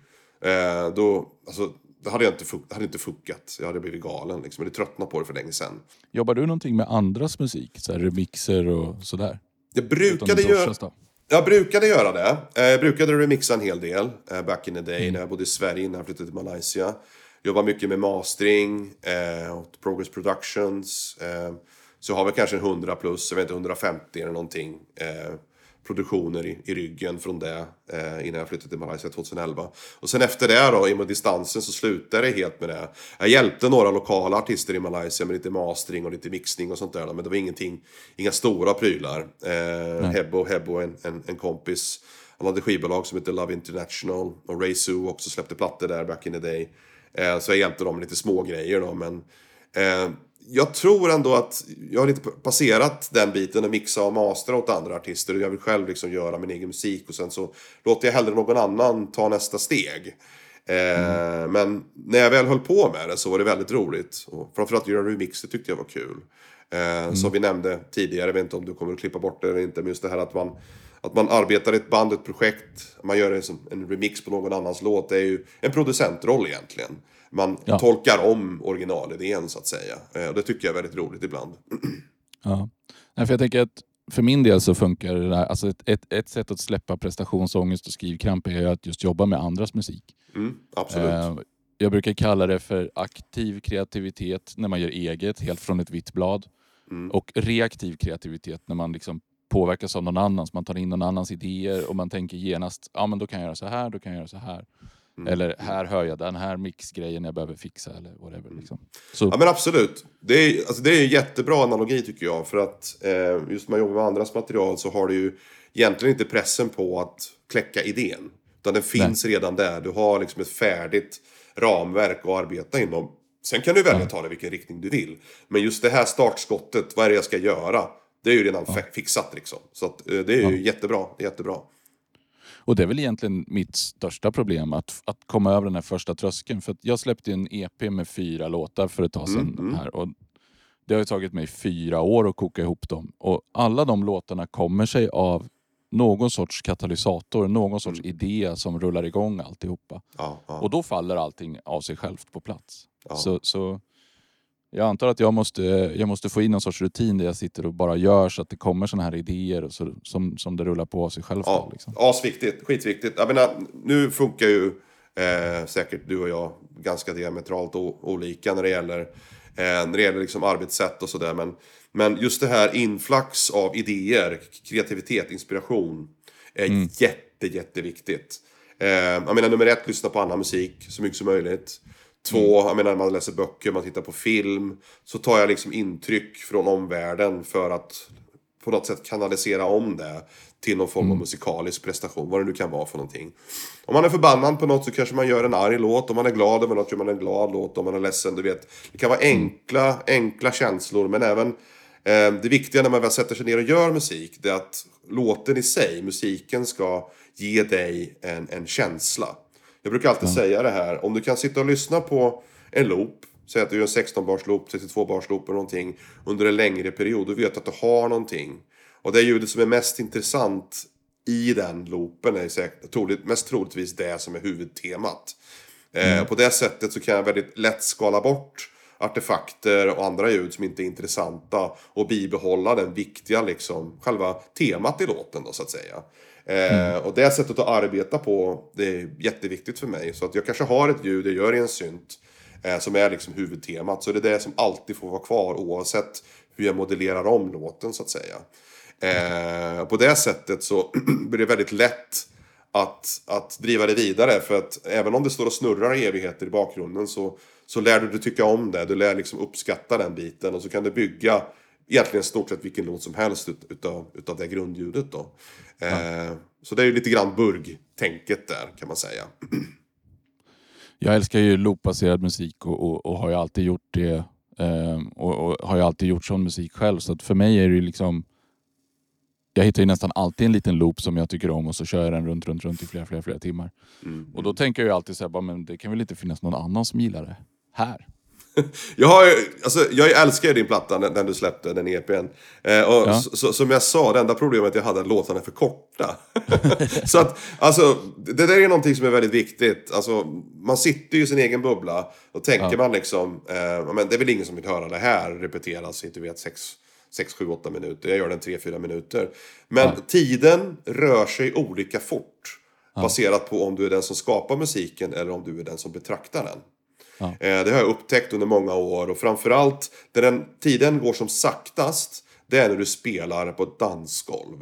Speaker 2: eh, då... Alltså, det hade, jag inte, det hade inte funkat. Jag hade blivit galen. Liksom. Jag hade tröttnat på det för länge sedan.
Speaker 1: Jobbar du någonting med andras musik? Så här remixer och sådär?
Speaker 2: Jag brukade göra... Jag brukade göra det. Jag brukade remixa en hel del back in the day mm. när jag bodde i Sverige innan jag flyttade till Malaysia. Jobbar mycket med mastering, eh, Progress Productions. Eh, så jag har väl kanske 100 plus, jag vet inte, 150 eller någonting. Eh, produktioner i, i, ryggen från det eh, innan jag flyttade till Malaysia 2011. Och sen efter det då, i och med distansen, så slutade det helt med det. Jag hjälpte några lokala artister i Malaysia med lite mastering och lite mixning och sånt där. Men det var ingenting, inga stora prylar. Eh, Hebbo, Hebbo en, en, en kompis. Han hade skivbolag som heter Love International. Och Ray Sue också släppte plattor där back in the day. Eh, så jag hjälpte dem med lite små grejer då. Men eh, jag tror ändå att jag har lite passerat den biten och mixa och mastra åt andra artister. Jag vill själv liksom göra min egen musik och sen så låter jag hellre någon annan ta nästa steg. Eh, mm. Men när jag väl höll på med det så var det väldigt roligt. Och framförallt göra remixer tyckte jag var kul. Eh, mm. Som vi nämnde tidigare, jag vet inte om du kommer att klippa bort det eller inte, men just det här att man att man arbetar i ett band, ett projekt, man gör en, en remix på någon annans låt. Det är ju en producentroll egentligen. Man ja. tolkar om originalidén så att säga. Eh, och det tycker jag är väldigt roligt ibland.
Speaker 1: Ja. Nej, för jag tänker att för min del så funkar det där, alltså ett, ett, ett sätt att släppa prestationsångest och skrivkramp är att just jobba med andras musik.
Speaker 2: Mm, absolut. Eh,
Speaker 1: jag brukar kalla det för aktiv kreativitet när man gör eget, helt från ett vitt blad. Mm. Och reaktiv kreativitet när man liksom påverkas av någon annans. Man tar in någon annans idéer och man tänker genast, ja men då kan jag göra så här, då kan jag göra så här. Mm. Eller här hör jag den här mixgrejen jag behöver fixa eller whatever. Liksom.
Speaker 2: Så. Ja men absolut. Det är, alltså, det är en jättebra analogi tycker jag. För att eh, just när man jobbar med andras material så har du ju egentligen inte pressen på att kläcka idén. Utan den finns Nej. redan där. Du har liksom ett färdigt ramverk att arbeta inom. Sen kan du välja att ta det i vilken riktning du vill. Men just det här startskottet, vad är det jag ska göra? Det är ju redan ja. fixat liksom. Så att, eh, det är ju ja. jättebra. Jättebra.
Speaker 1: Och det är väl egentligen mitt största problem, att, att komma över den här första tröskeln. För jag släppte en EP med fyra låtar för ett tag sedan. Mm, här, och det har tagit mig fyra år att koka ihop dem. Och alla de låtarna kommer sig av någon sorts katalysator, någon sorts mm. idé som rullar igång alltihopa.
Speaker 2: Ja, ja.
Speaker 1: Och då faller allting av sig självt på plats. Ja. Så, så jag antar att jag måste, jag måste få in någon sorts rutin där jag sitter och bara gör så att det kommer sådana här idéer och så, som, som det rullar på av sig själv.
Speaker 2: Ja,
Speaker 1: liksom.
Speaker 2: asviktigt, skitviktigt. Jag menar, nu funkar ju eh, säkert du och jag ganska diametralt olika när det gäller, eh, när det gäller liksom arbetssätt och sådär. Men, men just det här influx av idéer, kreativitet, inspiration är mm. jätte, jätteviktigt. Eh, jag menar nummer ett, lyssna på annan musik så mycket som möjligt. Två, jag menar när man läser böcker, man tittar på film. Så tar jag liksom intryck från omvärlden för att på något sätt kanalisera om det till någon form av mm. musikalisk prestation. Vad det nu kan vara för någonting. Om man är förbannad på något så kanske man gör en arg låt. Om man är glad över något gör man en glad låt. Om man är ledsen, du vet. Det kan vara mm. enkla, enkla känslor men även Eh, det viktiga när man väl sätter sig ner och gör musik, det är att låten i sig, musiken ska ge dig en, en känsla. Jag brukar alltid säga det här, om du kan sitta och lyssna på en loop, säg att du gör en 16-bars loop, 32-bars loop eller någonting, under en längre period, du vet att du har någonting. Och det ljudet som är mest intressant i den loopen är säkert, troligt, mest troligtvis det som är huvudtemat. Eh, på det sättet så kan jag väldigt lätt skala bort artefakter och andra ljud som inte är intressanta och bibehålla den viktiga liksom, själva temat i låten då så att säga. Eh, och det sättet att arbeta på, det är jätteviktigt för mig. Så att jag kanske har ett ljud jag gör i en synt eh, som är liksom huvudtemat. Så det är det som alltid får vara kvar oavsett hur jag modellerar om låten så att säga. Eh, på det sättet så [CLEARS THROAT] blir det väldigt lätt att, att driva det vidare. För att även om det står och snurrar i evigheter i bakgrunden så, så lär du dig tycka om det. Du lär liksom uppskatta den biten och så kan du bygga egentligen stort sett vilken låt som helst ut, utav, utav det grundljudet då. Eh, så det är ju lite grann burg-tänket där kan man säga. [CLEARS THROAT]
Speaker 1: Jag älskar ju loopbaserad musik och, och, och har ju alltid gjort det. Eh, och, och, har ju alltid gjort sån musik själv. Så att för mig är det ju liksom... Jag hittar ju nästan alltid en liten loop som jag tycker om och så kör jag den runt, runt, runt i flera, flera, flera timmar. Och då tänker jag ju alltid så här, bara, men det kan väl inte finnas någon annan som gillar det här.
Speaker 2: Jag, har, alltså, jag älskar ju din platta, den, du släppte, den EPn. Eh, och
Speaker 1: Ja.
Speaker 2: så, som jag sa, det enda problemet jag hade är att låtarna är för korta. [LAUGHS] så att, alltså, det där är någonting som är väldigt viktigt. Alltså, man sitter ju i sin egen bubbla. Då tänker
Speaker 1: Ja.
Speaker 2: man liksom, eh, ja, men det är väl ingen som vill höra det här repeteras i, vet, 6, 6 7, 8 minuter. Jag gör den 3-4 minuter. Men tiden rör sig olika fort. Baserat på om du är den som skapar musiken eller om du är den som betraktar den. Eh, Det har jag upptäckt under många år och framförallt där den tiden går som saktast det är när du spelar på ett dansgolv.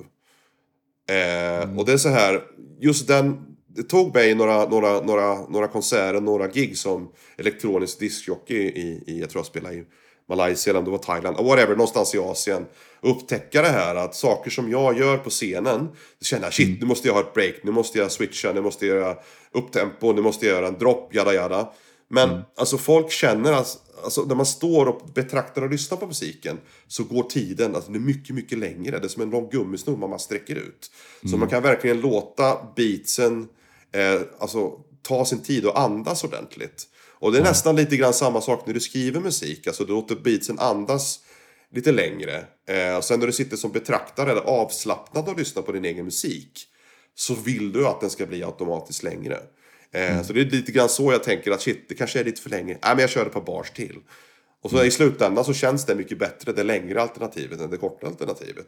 Speaker 2: Eh, Och det är så här, just den, det tog mig några, några, några, några konserter, några gig som elektronisk discjockey i, i, jag tror jag spelade i Malaysia eller om det var Thailand, whatever, någonstans i Asien. Upptäcka det här att saker som jag gör på scenen, känner jag shit, nu måste jag ha ett break, nu måste jag switcha, nu måste jag göra upptempo, nu måste jag göra en dropp, jada jada. Men alltså folk känner att alltså, när man står och betraktar och lyssnar på musiken så går tiden, alltså det är mycket, mycket längre. Det är som en lång gummisnodd man sträcker ut. Så man kan verkligen låta beatsen eh, alltså, ta sin tid och andas ordentligt. Och det är nästan lite grann samma sak när du skriver musik. Alltså du låter beatsen andas lite längre. Eh, och sen när du sitter som betraktare eller avslappnad och lyssnar på din egen musik. Så vill du att den ska bli automatiskt längre. Eh, Så det är lite grann så jag tänker att shit, det kanske är lite för länge. Nej men jag kör ett par bars till. Och så i slutändan så känns det mycket bättre det längre alternativet än det korta alternativet.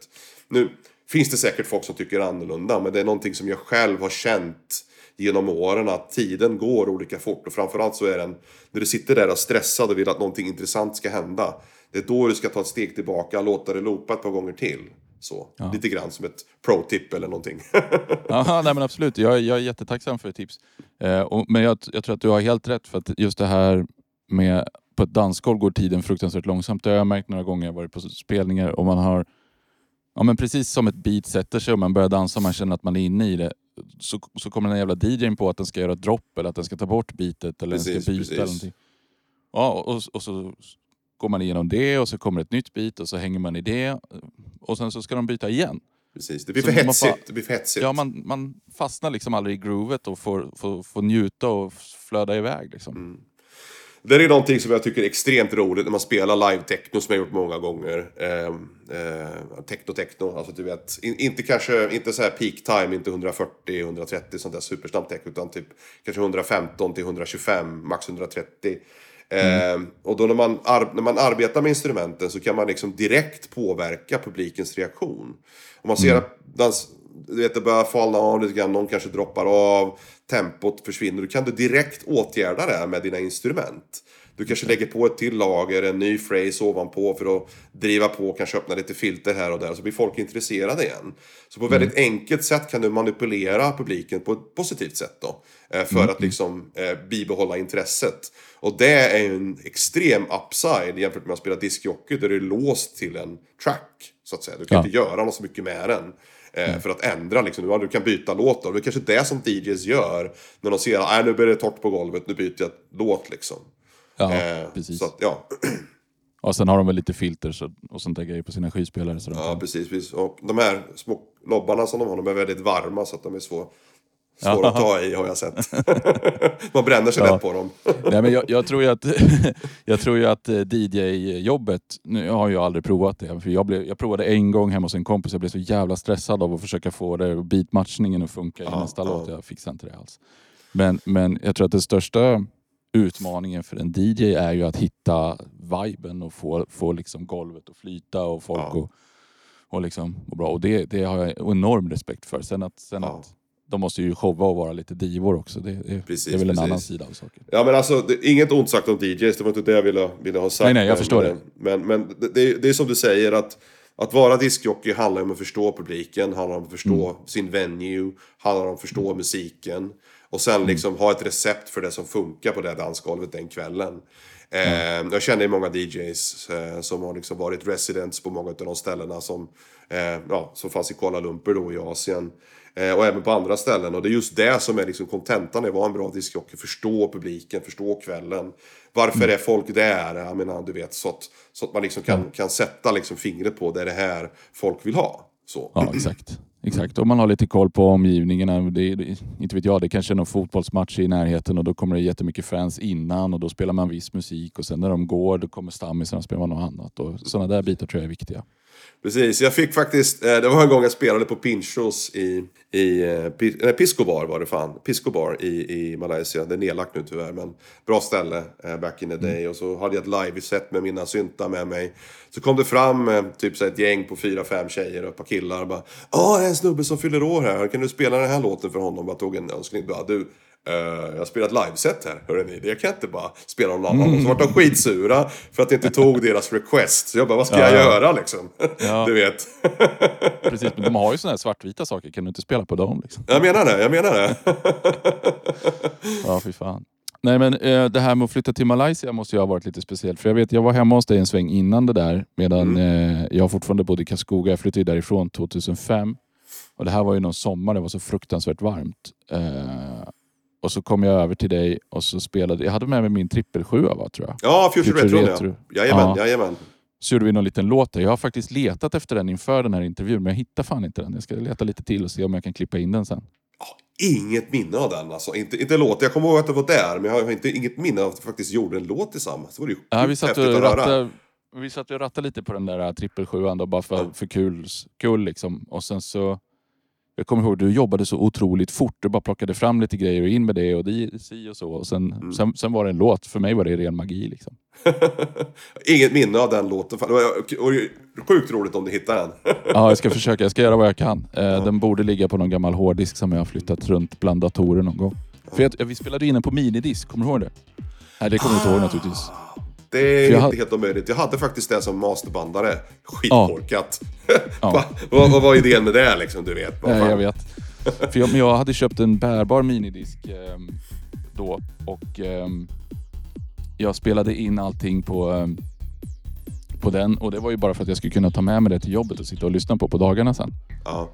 Speaker 2: Nu finns det säkert folk som tycker annorlunda men det är någonting som jag själv har känt genom åren att tiden går olika fort och framförallt så är den när du sitter där och stressad och vill att någonting intressant ska hända. Det är då du ska ta ett steg tillbaka låta det loopa ett par gånger till. Så, lite grann som ett pro-tip eller någonting. [LAUGHS]
Speaker 1: Ja, nej men absolut. Jag, jag är jättetacksam för tips. Eh, och, men jag, jag tror att du har helt rätt för att just det här med på ett dansgolv går tiden fruktansvärt långsamt. Det har jag märkt några gånger. Jag varit på spelningar och man har Ja men precis som ett beat sätter sig och man börjar dansa och man känner att man är inne i det. Så, så kommer den jävla DJn på att den ska göra ett dropp eller att den ska ta bort beatet eller den
Speaker 2: Precis,
Speaker 1: ska byta
Speaker 2: precis.
Speaker 1: eller någonting. Ja och, och så går man igenom det och så kommer ett nytt beat och så hänger man i det. Och sen så ska de byta igen.
Speaker 2: Precis, det blir för hetsigt. Det blir för hetsigt.
Speaker 1: Ja, man, man fastnar liksom aldrig i groovet och får, får, får njuta och flöda iväg. Liksom.
Speaker 2: Mm. Det är någonting som jag tycker är extremt roligt när man spelar live-techno som jag har gjort många gånger. Eh, eh, techno-techno, alltså du vet. In, inte kanske, inte så här peak time, inte 140, 130 sånt där supersnabbt tech. Utan typ kanske 115 till 125, max 130. Eh, och då när man, när man arbetar med instrumenten så kan man liksom direkt påverka publikens reaktion. Om man ser att dans, du vet, det börjar falna av lite grann, någon kanske droppar av, tempot försvinner. Då kan du direkt åtgärda det med dina instrument. Du kanske lägger på ett till lager, en ny phrase ovanpå för att driva på, kanske öppna lite filter här och där. Så blir folk intresserade igen. Så på ett väldigt enkelt sätt kan du manipulera publiken på ett positivt sätt då. eh, För att liksom eh, bibehålla intresset. Och det är ju en extrem upside jämfört med att spela discjockey där du är låst till en track. Så att säga. Du kan
Speaker 1: Ja.
Speaker 2: inte göra något så mycket med den. Eh, för att ändra liksom. Du kan byta låt då. Det är kanske det som DJs gör. När de ser att "Nej, nu blir det torrt på golvet, nu byter jag låt liksom.
Speaker 1: Ja,
Speaker 2: Eh,
Speaker 1: precis.
Speaker 2: Så att, ja. [CLEARS THROAT]
Speaker 1: Och sen har de väl lite filter så, och sånt där grejer på sina skivspelare. Så
Speaker 2: Ja, precis, precis. Och de här små lobbarna som de har, de är väldigt varma så att de är svå, svåra att ta i har jag sett. [LAUGHS] Man bränner sig
Speaker 1: Ja.
Speaker 2: lätt på dem. [LAUGHS]
Speaker 1: Nej, men jag, jag tror ju att, [LAUGHS] jag tror ju att eh, DJ-jobbet, nu jag har jag aldrig provat det, för jag, blev, jag provade en gång hemma hos en kompis, jag blev så jävla stressad av att försöka få det beatmatchningen att funka i
Speaker 2: Ja,
Speaker 1: nästa
Speaker 2: ja.
Speaker 1: låt. Jag fixade inte det alls. Men, men jag tror att den största utmaningen för en DJ är ju att hitta viben och få, få liksom golvet att flyta och folk
Speaker 2: Ja.
Speaker 1: och, och liksom må bra. Och det, det har jag enorm respekt för. Sen att, sen
Speaker 2: Ja.
Speaker 1: att de måste ju showa och vara lite divor också. Det, det,
Speaker 2: Precis,
Speaker 1: det är väl en
Speaker 2: precis.
Speaker 1: annan sida av saken.
Speaker 2: Ja men alltså, det, inget ont sagt om DJs, det var inte det jag ville, ville ha sagt.
Speaker 1: Nej, nej, jag
Speaker 2: Men-
Speaker 1: förstår
Speaker 2: men, Men, men det, det, är- det är som du säger att att vara diskjockey handlar om att förstå publiken, handlar om att förstå
Speaker 1: Mm.
Speaker 2: sin venue, handlar om att förstå musiken. Och sen liksom ha ett recept för det som funkar på det dansgolvet den kvällen. Eh, jag känner många DJs eh, som har liksom varit residents på många av de ställena som, eh, ja, som fanns i Kuala Lumpur då i Asien. Eh, och även på andra ställen. Och det är just det som är liksom kontentan i att vara en bra diskjockey. Förstå publiken, förstå kvällen. Varför är folk där? Jag menar, du vet, så att, så att man liksom kan, kan sätta liksom fingret på det är det här folk vill ha. Så.
Speaker 1: Ja, exakt. Exakt, om man har lite koll på omgivningarna. Det, det, inte vet jag, det kanske är någon fotbollsmatch i närheten och då kommer det jättemycket fans innan och då spelar man viss musik och sen när de går då kommer stammisarna och spelar man något annat. Och sådana där bitar tror jag är viktiga.
Speaker 2: Precis, jag fick faktiskt, eh, det var en gång jag spelade på Pinchos i, i eh, nej, Pisco Bar var det fan. Pisco Bar i, i Malaysia. Det är nedlagt nu tyvärr, men bra ställe eh, back in the day. Och så hade jag ett live-set med mina syntar med mig. Så kom det fram typ så ett gäng på fyra, fem tjejer och ett par killar. och Bara, Ja, det är en snubbe som fyller år här. Kan du spela den här låten för honom? Jag tog en önskning. Bara, du, jag har spelat liveset här, hörrni. Det kan jag inte bara spela någon annan. Och så vart de skitsura för att jag inte tog deras request. Så jag bara, vad ska jag
Speaker 1: Ja.
Speaker 2: göra liksom?
Speaker 1: Ja. [LAUGHS]
Speaker 2: Du vet.
Speaker 1: Precis, men de har ju sådana här svartvita saker. Kan du inte spela på dem? Liksom?
Speaker 2: Jag menar det, jag menar det.
Speaker 1: Ja, fy fan. Nej, men eh, det här med att flytta till Malaysia måste ju ha varit lite speciellt. För jag vet, jag var hemma hos dig en sväng innan det där. Medan eh, jag fortfarande bodde i Karlskoga. Jag flyttade därifrån 2005. Och det här var ju någon sommar, det var så fruktansvärt varmt. Och så kom jag över till dig och så spelade, jag hade med mig min trippelsjua va, tror jag.
Speaker 2: Ja, Future
Speaker 1: Future
Speaker 2: Retro,
Speaker 1: Retro.
Speaker 2: ja. Jajamän,
Speaker 1: Ja.
Speaker 2: jajamän.
Speaker 1: Så gjorde vi någon liten låt där. Jag har faktiskt letat efter den inför den här intervjun, men jag hittar fan inte den. Jag ska leta lite till och se om jag kan klippa in den sen.
Speaker 2: Inget minne av den alltså. Inte, inte låt. Jag kommer ihåg att det var där, men jag har inte, inget minne av att vi faktiskt gjorde en låt tillsammans. Det var ju
Speaker 1: Ja, vi satt och rattade, vi satt och rattade lite på den där trippelsjuan då, bara för,
Speaker 2: Ja.
Speaker 1: för kul, kul liksom. Och sen så, jag kommer ihåg, du jobbade så otroligt fort. Du bara plockade fram lite grejer och in med det och det, si och så. Och sen,
Speaker 2: Mm.
Speaker 1: sen, sen var det en låt. För mig var det ren magi liksom. [LAUGHS]
Speaker 2: Inget minne av den låten. Det var sjukt roligt om du hittar den. [LAUGHS]
Speaker 1: Ja, jag ska försöka. Jag ska göra vad jag kan. Eh, Den borde ligga på någon gammal hårddisk som jag har flyttat runt bland datorer någon gång. För jag, vi spelade in den på minidisk, kommer du ihåg det? Nej, det kommer jag inte ihåg naturligtvis.
Speaker 2: Det är inte
Speaker 1: hade-
Speaker 2: helt omöjligt. Jag hade faktiskt det som masterbandare. Skitkorkat.
Speaker 1: Ja. [LAUGHS]
Speaker 2: Va? Vad, vad var idén med det liksom? Du vet.
Speaker 1: Nej, jag vet. För jag, jag hade köpt en bärbar minidisk ehm, då och ehm, jag spelade in allting på, ehm, på den och det var ju bara för att jag skulle kunna ta med mig det till jobbet och sitta och lyssna på på dagarna sen.
Speaker 2: Ja.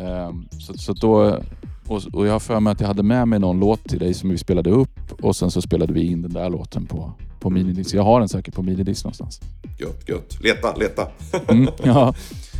Speaker 1: Ehm, så, så då, och, och jag har för mig att jag hade med mig någon låt till dig som vi spelade upp och sen så spelade vi in den där låten på, på minidisk. Jag har den säkert på minidisk någonstans.
Speaker 2: Gött, gött. Leta, leta.
Speaker 1: Mm, ja. [LAUGHS]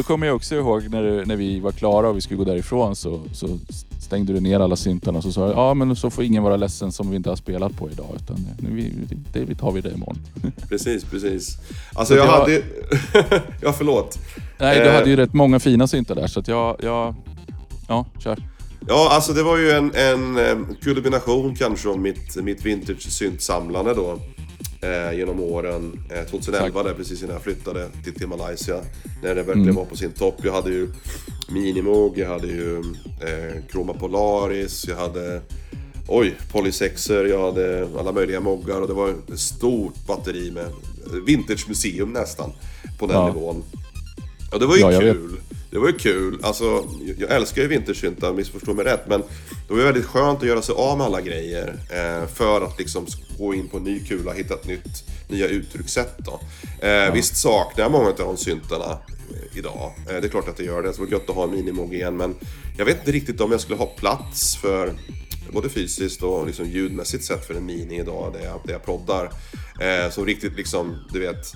Speaker 1: då kommer jag också ihåg när, när vi var klara och vi skulle gå därifrån så, så stängde du ner alla syntarna och så sa du ja men så får ingen vara ledsen som vi inte har spelat på idag utan nu det, vi tar vi det imorgon. [LAUGHS]
Speaker 2: Precis, precis. Alltså jag, jag hade ju... [LAUGHS] ja, förlåt.
Speaker 1: Nej, du hade ju rätt många fina syntar där så att jag, jag... Ja, kör.
Speaker 2: Ja, alltså det var ju en, en, en kulmination kanske av mitt, mitt vintage-syntsamlande då eh, genom åren. Eh, 2011 där precis innan jag flyttade till, till Malaysia. När det verkligen mm. var på sin topp. Jag hade ju Minimog, jag hade ju eh, Chroma Polaris, jag hade Oj, Polysexer, jag hade alla möjliga moggar och det var ett stort batteri med Vintage museum nästan på den ja. nivån. Och det var ju ja, kul. Det var ju kul. Alltså, jag älskar ju vintersyntar, missförstå mig rätt. Men det var ju väldigt skönt att göra sig av med alla grejer. Eh, för att liksom gå in på en ny kula, hitta ett nytt, nya uttryckssätt då. Eh, ja. Visst saknar jag många av de syntarna eh, idag. Eh, det är klart att det gör det. Så det var gött att ha en minimog igen. Men jag vet inte riktigt om jag skulle ha plats för både fysiskt och liksom ljudmässigt sett för en mini idag där jag, där jag proddar. Eh, som riktigt liksom, du vet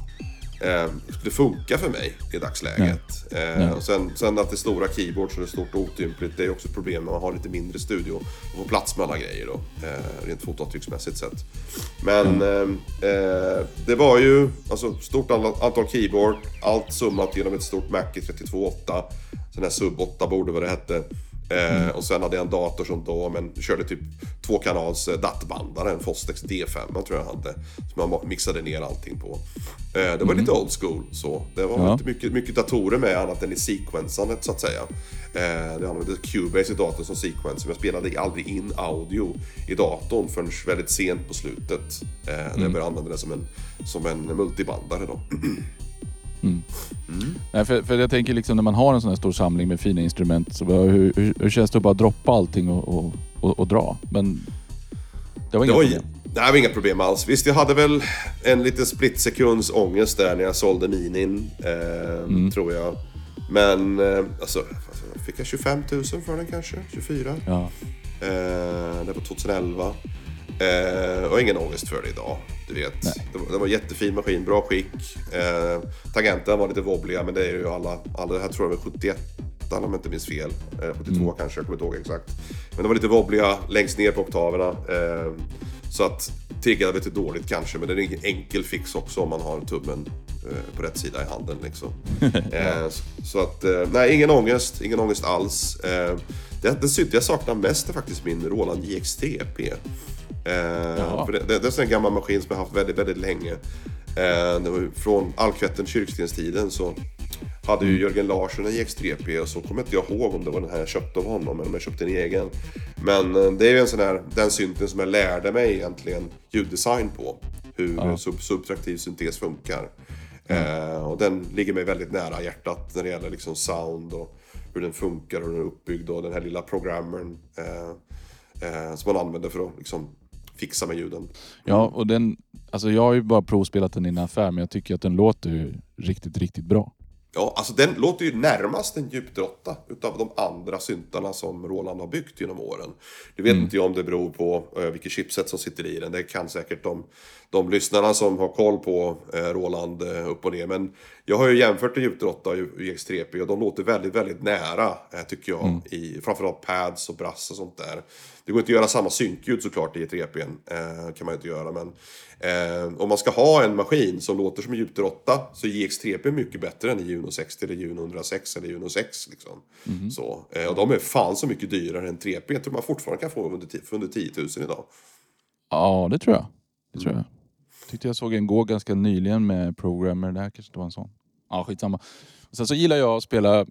Speaker 2: eh, skulle funka för mig i dagsläget. Eh, och sen, sen att det är stora keyboards och det är stort och otympligt, det är också ett problem när man har lite mindre studio och får plats med alla grejer då, eh, rent fotavtrycksmässigt sett. Men mm. eh, det var ju alltså stort antal keyboard, allt summat genom ett stort Mac i 32.8, sån här sub 8-bord vad det hette. Eh, mm. och sen hade jag en dator som då, men körde typ två kanals eh, datbandare, en Fostex D5 tror jag hade. Som jag mixade ner allting på. Eh, det var mm. lite old school så. Det var ja. inte mycket, mycket datorer med annat än i sequensandet så att säga. Eh, det använde Cubase i datorn som sequence, men jag spelade aldrig in audio i datorn förrän väldigt sent på slutet. Eh, mm. När jag började använda det som en, som en multibandare då. [CLEARS THROAT]
Speaker 1: Mm. Mm. Nej, för, för jag tänker liksom när man har en sån här stor samling med fina instrument, så hur, hur, hur känns det att bara droppa allting och, och, och, och dra? Men det var inga det var, problem.
Speaker 2: Det var inga problem alls. Visst, jag hade väl en liten splitsekunds ångest där när jag sålde Minin, eh, mm. tror jag. Men eh, alltså, fick jag 25 000 för den kanske? 24? Ja. Eh, det var 2011. Eh, och ingen ångest för det idag. Du vet. Det var, det var jättefin maskin, bra skick. Eh, tangenten var lite wobbliga men det är ju alla. alla det här tror jag var 71 om jag inte minns fel. Eh, 72 mm. kanske, jag kommer inte ihåg exakt. Men de var lite wobbliga längst ner på oktaverna. Eh, så att triggade lite dåligt kanske, men det är ingen enkel fix också om man har tummen eh, på rätt sida i handen. Liksom. [LAUGHS] eh, så att, eh, nej, ingen ångest, ingen ångest alls. Eh, det, synt jag saknar mest är faktiskt min Roland JX3P. Eh, det, det, det är en gammal maskin som jag haft väldigt, väldigt länge. Eh, det var från Alkvetten kyrkstenstiden så hade ju mm. Jörgen Larsson en JX3P och så kommer inte jag ihåg om det var den här jag köpte av honom eller om jag köpte en egen. Men eh, det är ju en sån här, den synten som jag lärde mig egentligen ljuddesign på. Hur ja. sub subtraktiv syntes funkar. Mm. Eh, och den ligger mig väldigt nära hjärtat när det gäller liksom sound och hur den funkar och hur den är uppbyggd och den här lilla programmern eh, eh, som man använder för att liksom fixa med ljuden.
Speaker 1: Ja, och den, alltså jag har ju bara provspelat den i en affär men jag tycker att den låter riktigt, riktigt bra.
Speaker 2: Ja, alltså den låter ju närmast en djupdrotta utav de andra syntarna som Roland har byggt genom åren. Det vet mm. inte jag om det beror på uh, vilket chipset som sitter i den. Det kan säkert de, de lyssnarna som har koll på uh, Roland uh, upp och ner. Men jag har ju jämfört en djupdrotta och UX3P och de låter väldigt, väldigt nära tycker jag. Mm. I framförallt pads och brass och sånt där. Det går inte att göra samma synkljud såklart i ett repben. Eh, kan man inte göra. Men eh, om man ska ha en maskin som låter som en djupdrotta så är JX3P mycket bättre än Juno 60 eller Juno 106 eller Juno 6. Liksom. Mm. Så, eh, och de är fan så mycket dyrare än 3P. Jag tror man fortfarande kan få under, för under 10 000 idag.
Speaker 1: Ja, det tror jag. Det tror jag. jag tyckte jag såg en gå ganska nyligen med Programmer. Det här kanske inte var en sån. Ja, skitsamma. Sen så gillar jag att spela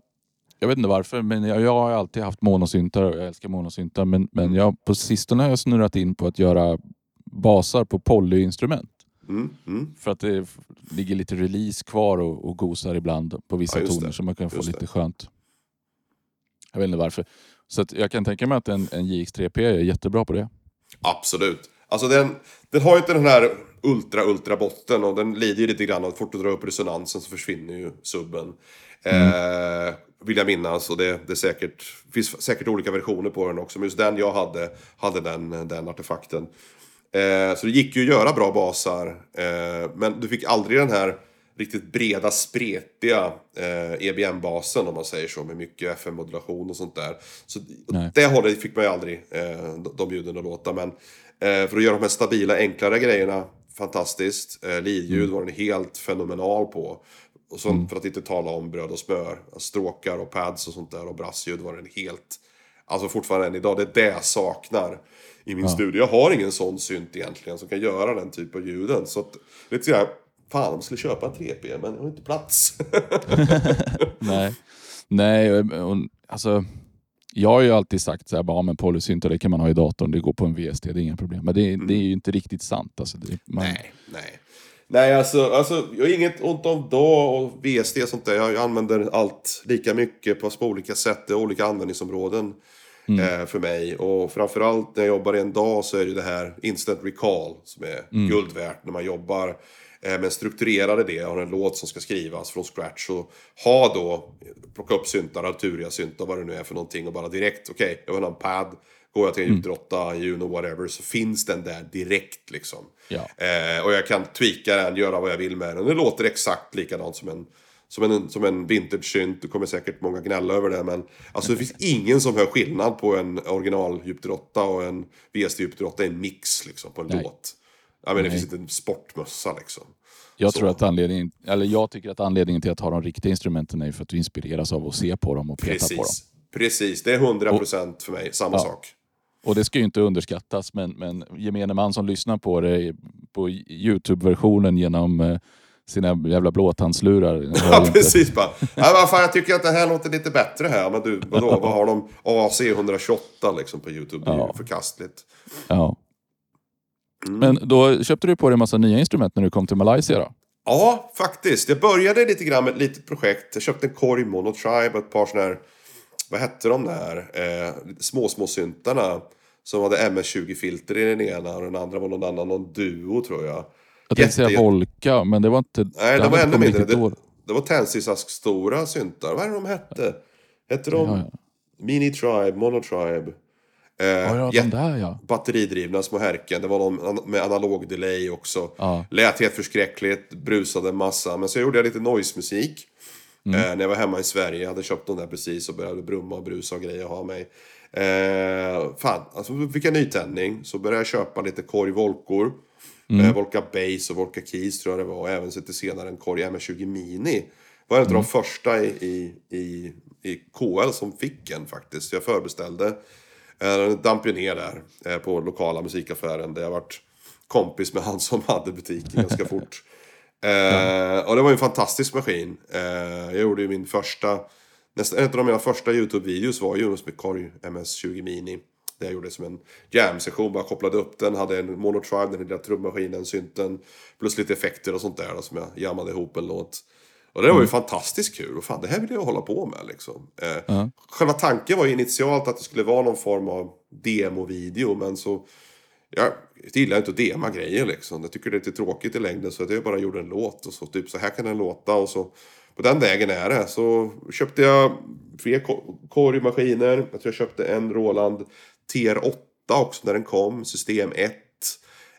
Speaker 1: jag vet inte varför, men jag, jag har alltid haft monosyntar och jag älskar monosyntar. Men, men mm. jag, på sistone har jag snurrat in på att göra basar på polyinstrument. Mm, mm. För att det ligger lite release kvar och, och gosar ibland på vissa ja, toner så man kan få just lite det. skönt. Jag vet inte varför. Så jag kan tänka mig att en, en JX3P är jättebra på det.
Speaker 2: Absolut. Alltså den, den har ju inte den här ultra ultra botten och den lider ju lite grann av att fort du drar upp resonansen så försvinner ju subben. Mm. Eh, vill jag minnas. Och det, det säkert, finns säkert olika versioner på den också. Men just den jag hade, hade den, den artefakten. Eh, så det gick ju att göra bra basar. Eh, men du fick aldrig den här riktigt breda, spretiga eh, EBM-basen om man säger så. Med mycket FM-modulation och sånt där. Så
Speaker 1: Nej.
Speaker 2: det hållet fick man ju aldrig eh, de- de ljuden att låta. Men eh, för att göra de här stabila, enklare grejerna, fantastiskt. Eh, Lidljud var den helt fenomenal på. Och så, för att inte tala om bröd och smör. Stråkar och pads och sånt där. Och brassljud var den helt... Alltså fortfarande än idag, det är det jag saknar i min studio. Jag har ingen sån synt egentligen som kan göra den typ av ljuden. Så att, lite sådär, fan jag skulle köpa en 3P men jag har inte plats. [LAUGHS]
Speaker 1: Nej, Nej och, och, alltså, jag har ju alltid sagt så här, bara, ja, men polysyntar det kan man ha i datorn, det går på en VST, det är inga problem. Men det, det är ju inte riktigt sant. Alltså, det, man,
Speaker 2: Nej, nej. Nej, alltså, alltså jag har inget ont om DAW och VST och sånt där. Jag använder allt lika mycket på, olika sätt. Det är olika användningsområden eh, för mig. Och framförallt när jag jobbar i en dag så är det det här instant recall som är guld värt när man jobbar eh, med strukturerade idé. Jag har en låt som ska skrivas från scratch. Och ha då, plocka upp syntar, Arturia syntar, vad det nu är för någonting och bara direkt, okej, jag vill ha en pad. Går jag till en djupdrotta, Juno, whatever, så finns den där direkt liksom.
Speaker 1: Ja.
Speaker 2: Eh, och jag kan tweaka den, göra vad jag vill med den. Det låter exakt likadant som en, som en, som en vintage-synt. Det kommer säkert många gnälla över det. Men alltså, det finns ingen som hör skillnad på en original djupdrotta och en VST djupdrotta i en mix liksom, på en
Speaker 1: Nej.
Speaker 2: låt. Ja, men det finns inte en sportmössa liksom.
Speaker 1: Jag
Speaker 2: Så.
Speaker 1: tror att anledningen, eller jag tycker att anledningen till att ha de riktiga instrumenten är för att du inspireras av att se på dem och peta på dem.
Speaker 2: Precis. Precis, det är 100% för mig. Samma
Speaker 1: Ja.
Speaker 2: sak.
Speaker 1: Och det ska ju inte underskattas, men, men gemene man som lyssnar på det på Youtube-versionen genom eh, sina jävla blåtandslurar. [LAUGHS]
Speaker 2: Ja, precis bara. Men fan, jag tycker att det här låter lite bättre här. Men du, vadå, vad har de? AC 128 liksom på YouTube. Det är ju
Speaker 1: Ja.
Speaker 2: förkastligt.
Speaker 1: Ja.
Speaker 2: Mm.
Speaker 1: Men då köpte du på dig en massa nya instrument när du kom till Malaysia då?
Speaker 2: Ja, faktiskt. Jag började lite grann med ett litet projekt. Jag köpte en korg Monotribe och ett par sådana här, vad hette de där, eh, små, små syntarna. Som hade MS-20-filter i den ena och den andra var någon annan, någon Duo tror jag.
Speaker 1: Jag tänkte säga Volka, men det var inte...
Speaker 2: Nej,
Speaker 1: det
Speaker 2: de var ännu mindre. Det, det var Tensisask stora syntar. Vad är det de hette? Hette de
Speaker 1: Ja, ja.
Speaker 2: Mini Tribe, Monotribe? Eh,
Speaker 1: Ja, ja, där ja.
Speaker 2: batteridrivna små härken. Det var någon med analog delay också.
Speaker 1: Ja.
Speaker 2: Lät helt förskräckligt, brusade en massa. Men så gjorde jag lite noise-musik.
Speaker 1: Mm.
Speaker 2: Eh, när jag var hemma i Sverige. Jag hade köpt den där precis och började brumma och brusa och grejer ha mig. Eh, fan, alltså fick jag nytändning. Så började jag köpa lite korg Volkor.
Speaker 1: Mm.
Speaker 2: Eh, Volka Base och Volka Keys tror jag det var. Och även lite senare en korg MS-20 Mini. Var en av
Speaker 1: Mm.
Speaker 2: de första i, i, i, i KL som fick en faktiskt. Jag förbeställde. Eh, Den damp ju ner där eh, på lokala musikaffären. Där jag varit kompis med han som hade butiken ganska [LAUGHS] fort. Eh, och det var ju en fantastisk maskin. Eh, jag gjorde ju min första, nästan en av mina första YouTube-videos var ju med Korg MS-20 Mini. Där jag gjorde som en jam-session, bara kopplade upp den, hade en monotribe, den lilla trummaskinen, synten, plus lite effekter och sånt där då, som jag jammade ihop en låt. Och det var ju fantastiskt kul, och fan det här vill jag hålla på med liksom. Eh,
Speaker 1: Ja.
Speaker 2: Själva tanken var ju initialt att det skulle vara någon form av demovideo, men så jag gillar inte att dema grejer liksom. Jag tycker det är lite tråkigt i längden så att jag bara gjorde en låt och så typ så här kan den låta och så på den vägen är det. Så köpte jag fler ko- korgmaskiner. Jag tror jag köpte en Roland TR8 också när den kom, system 1.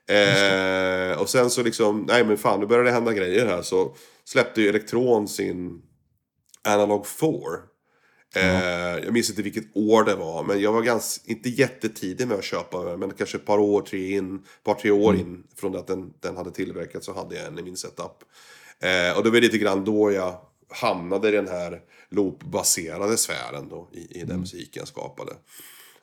Speaker 2: Eh, och sen så liksom, nej men fan nu börjar det hända grejer här så släppte ju Elektron sin Analog 4. Eh, jag minns inte vilket år det var, men jag var ganska, inte jättetidig med att köpa den, men kanske ett par år, tre in, par, tre år in från att den, den hade tillverkats så hade jag en i min setup. Eh, och det var lite grann då jag hamnade i den här loop-baserade sfären då, i, i den musiken jag skapade.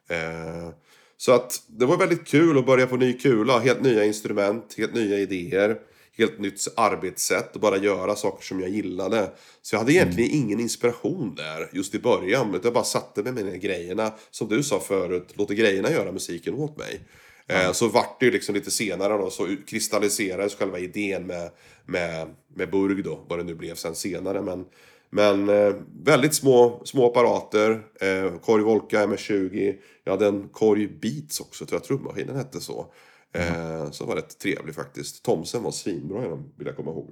Speaker 2: Eh, så att det var väldigt kul att börja på ny kula, helt nya instrument, helt nya idéer, helt nytt arbetssätt och bara göra saker som jag gillade. Så jag hade egentligen ingen inspiration där just i början, utan jag bara satte mig med de grejerna, som du sa förut, låter grejerna göra musiken åt mig. Eh, Så vart det ju liksom lite senare då, så kristalliserades själva idén med, med, med Burg då, vad det nu blev sen senare. Men, men eh, väldigt små, små apparater, eh, Korg Volka MS-20, jag hade en Korg Beats också, tror jag trummaskinen hette så. Eh, som var rätt trevlig faktiskt. Thomsen var svinbra i den, vill jag komma ihåg.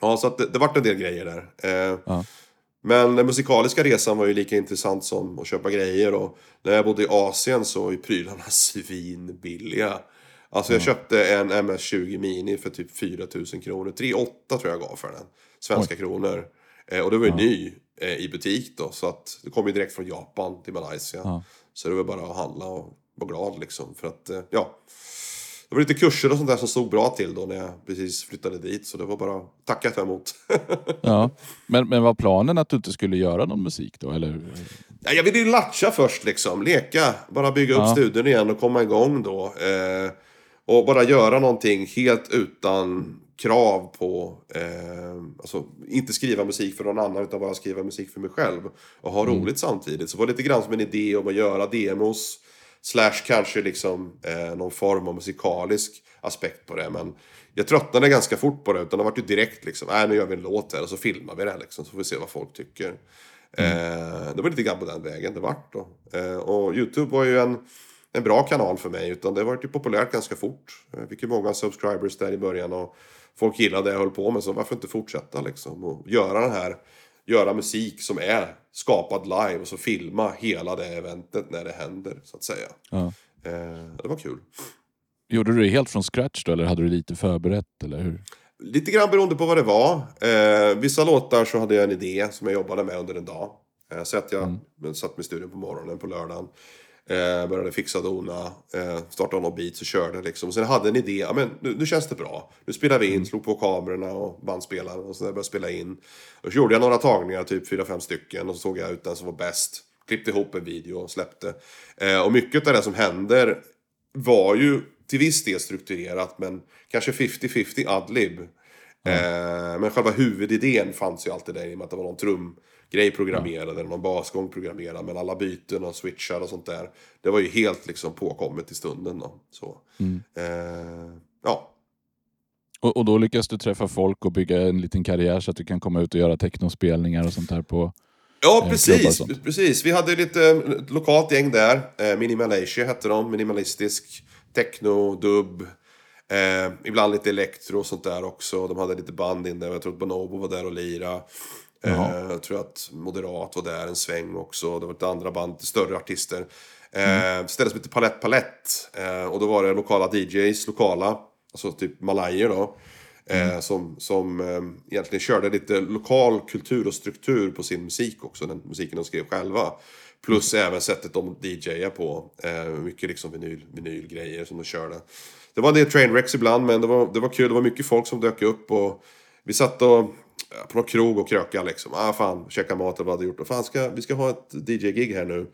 Speaker 2: Ja, så att det, det vart en del grejer där. Eh,
Speaker 1: Ja.
Speaker 2: men den musikaliska resan var ju lika intressant som att köpa grejer. Och när jag bodde i Asien så var ju prylarna [LAUGHS] svinbilliga. Alltså jag köpte en MS-20 Mini för typ 4000 kronor. 3,8 tror jag gav för den. Svenska kronor. Eh, och det var ju ny eh, i butik då. Så att det kom ju direkt från Japan till Malaysia.
Speaker 1: Ja.
Speaker 2: Så det var bara att handla och vara glad liksom. För att, eh, ja. Det var lite kurser och sånt där som stod bra till då när jag precis flyttade dit. Så det var bara att tacka ta emot. [LAUGHS]
Speaker 1: Ja. Men, men var planen att du inte skulle göra någon musik då? Eller?
Speaker 2: Ja, jag ville ju latcha först liksom, leka. Bara bygga upp
Speaker 1: Ja.
Speaker 2: studion igen och komma igång då. Eh, och bara göra någonting helt utan krav på, eh, alltså inte skriva musik för någon annan utan bara skriva musik för mig själv. Och ha roligt samtidigt. Så det var lite grann som en idé om att göra demos. Slash kanske liksom eh, någon form av musikalisk aspekt på det. Men jag tröttnade ganska fort på det. Utan det var ju direkt liksom, nej nu gör vi en låt här och så filmar vi det liksom. Så får vi se vad folk tycker. Eh, det var lite grann på den vägen det vart då. Eh, och YouTube var ju en, en bra kanal för mig. Utan det var ju populärt ganska fort. Jag fick ju många subscribers där i början. Och folk gillade det jag höll på med. Så varför inte fortsätta liksom. Och göra den här, göra musik som är skapad live. Och så filma hela det eventet när det händer så att säga.
Speaker 1: Ja.
Speaker 2: Eh, det var kul.
Speaker 1: Gjorde du det helt från scratch då, eller hade du lite förberett? Eller hur?
Speaker 2: Lite grann beroende på vad det var. Eh, vissa låtar så hade jag en idé som jag jobbade med under en dag. Eh, så att jag satt med studion på morgonen på lördagen. Eh, började fixa dona. Eh, startade någon beat och körde liksom. Sen hade en idé. Ja, men nu, nu känns det bra. Nu spelar vi in. Slog på kamerorna och bandspelaren. Och så började spela in. Och så gjorde jag några tagningar, typ fyra fem stycken. Och så såg jag ut den som var bäst. Klippte ihop en video och släppte. Eh, och mycket av det som händer var ju till viss del strukturerat. Men kanske 50-50 adlib. Eh, men själva huvudidén fanns ju alltid där i och med att det var någon trumgrej programmerad eller någon basgång programmerad. Men alla byten och switchar och sånt där. Det var ju helt liksom påkommet i stunden då. Så. Eh, ja.
Speaker 1: Och, och då lyckas du träffa folk och bygga en liten karriär så att du kan komma ut och göra technospelningar och sånt här på...
Speaker 2: Ja,
Speaker 1: och
Speaker 2: precis. precis. Vi hade lite ett lokalt gäng där. Eh, Minimalatia hette de. Minimalistisk. Techno, dubb. Eh, ibland lite elektro och sånt där också. De hade lite band in där. Jag tror att Bonobo var där och lira. Eh, jag tror att Moderat var där en sväng också. Det var lite andra band, större artister. Eh,
Speaker 1: Mm.
Speaker 2: Ställe som heter Palett Palett. Eh, och då var det lokala DJs, lokala. Alltså typ malajer då.
Speaker 1: Mm.
Speaker 2: Eh, som som eh, egentligen körde lite lokal kultur och struktur på sin musik också. Den musiken de skrev själva. Plus
Speaker 1: Mm.
Speaker 2: även sättet de DJar på. Eh, mycket liksom vinyl, vinylgrejer som de körde. Det var en del trainwrecks ibland men det var, det var kul. Det var mycket folk som dök upp. Och vi satt och, på krog och krökade liksom. Ah fan, käka mat och vad hade gjort. Fan, ska, vi ska ha ett DJ-gig här nu.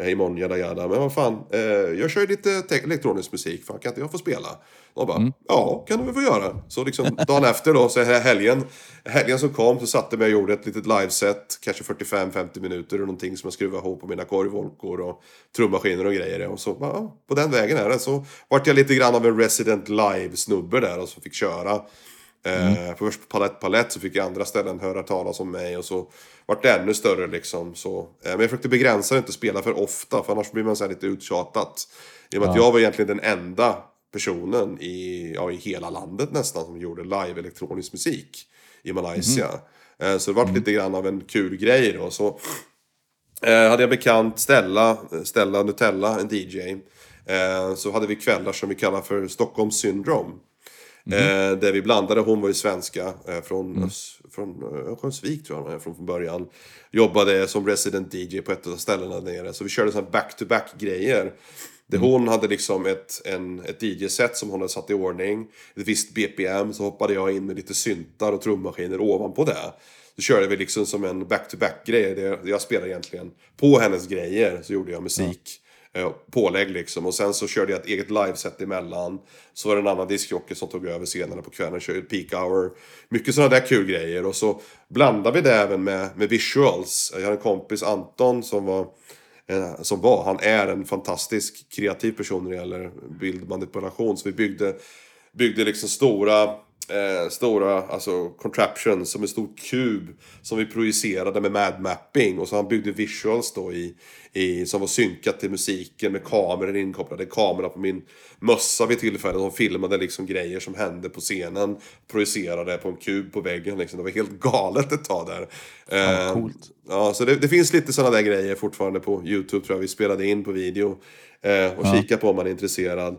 Speaker 2: Eh, imorgon, jada jada. Men vad fan, eh, jag kör ju lite te- elektronisk musik. Fan, kan inte jag få spela? Och bara, ja, kan du väl få göra. Så liksom dagen efter då, så här helgen, helgen som kom så satte mig och gjorde ett litet liveset. Kanske 45-50 minuter och någonting som jag skruvade ihop på mina korvvolkor och trummaskiner och grejer. Och så, ja, på den vägen är det. Så vart jag lite grann av en resident live-snubbe där och så fick köra. Eh, först på Palett Palett så fick jag andra ställen höra talas om mig och så vart det ännu större liksom. Så, eh, men jag försökte begränsa det, inte spela för ofta för annars blir man så lite uttjatat. I och med att jag var egentligen den enda personen i, ja, i hela landet nästan som gjorde live elektronisk musik i Malaysia. Eh, så det vart lite grann av en kul grej då. Så Eh, hade jag bekant Stella, Stella Nutella, en DJ. Eh, så hade vi kvällar som vi kallar för Stockholm Syndrome. Eh, där vi blandade, hon var ju svenska eh, från, Ös- från eh, Örnsköldsvik tror jag hon är från, från början. Jobbade som resident DJ på ett av ställena där nere. Så vi körde sådana back-to-back grejer. Där hon hade liksom ett, en, ett DJ-set som hon hade satt i ordning. Ett visst BPM. Så hoppade jag in med lite syntar och trummaskiner ovanpå det. Så körde vi liksom som en back-to-back-grej. där Jag spelade egentligen på hennes grejer. Så gjorde jag musik. Eh, pålägg liksom. Och sen så körde jag ett eget liveset emellan. Så var det en annan diskjockey som tog över scenerna på kvällen. Körde peak hour. Mycket sådana där kul grejer. Och så blandade vi det även med, med visuals. Jag hade en kompis, Anton, som var eh, som var, han är en fantastisk kreativ person när det gäller bildmanipulation. Så vi byggde, byggde liksom stora, eh, stora alltså contraptions som en stor kub som vi projicerade med mad mapping. Och så han byggde visuals då i, i, som var synkat till musiken med kameror inkopplade. Kamera på min mössa vid tillfället som filmade liksom grejer som hände på scenen. Projicerade på en kub på väggen liksom. Det var helt galet ett tag där.
Speaker 1: Ja,
Speaker 2: Eh,
Speaker 1: coolt.
Speaker 2: Ja, så det, det finns lite sådana där grejer fortfarande på YouTube tror jag. Vi spelade in på video. Eh, och kika på om man är intresserad.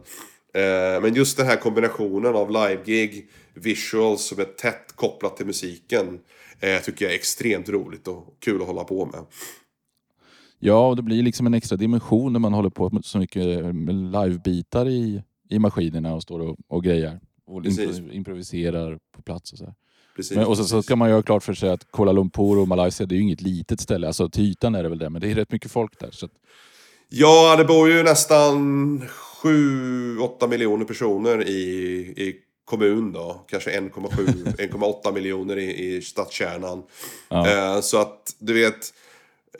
Speaker 2: Eh, men just den här kombinationen av live-gig, visuals som är tätt kopplat till musiken. Eh, tycker jag är extremt roligt och kul att hålla på med.
Speaker 1: Ja, och det blir liksom en extra dimension när man håller på med så mycket med livebitar i, i maskinerna och står och, och grejer. Och
Speaker 2: Precis.
Speaker 1: impro- improviserar på plats och så. Här.
Speaker 2: Precis,
Speaker 1: Men, och så, så ska man ju ha klart för sig att Kuala Lumpur och Malaysia, det är ju inget litet ställe. Alltså till ytan är det väl det, men det är rätt mycket folk där. Så att,
Speaker 2: Ja, det bor ju nästan 7-8 miljoner personer i, i kommun då. Kanske 1,7-1,8 [LAUGHS] miljoner i, i stadskärnan.
Speaker 1: Ja.
Speaker 2: Eh, så att du vet,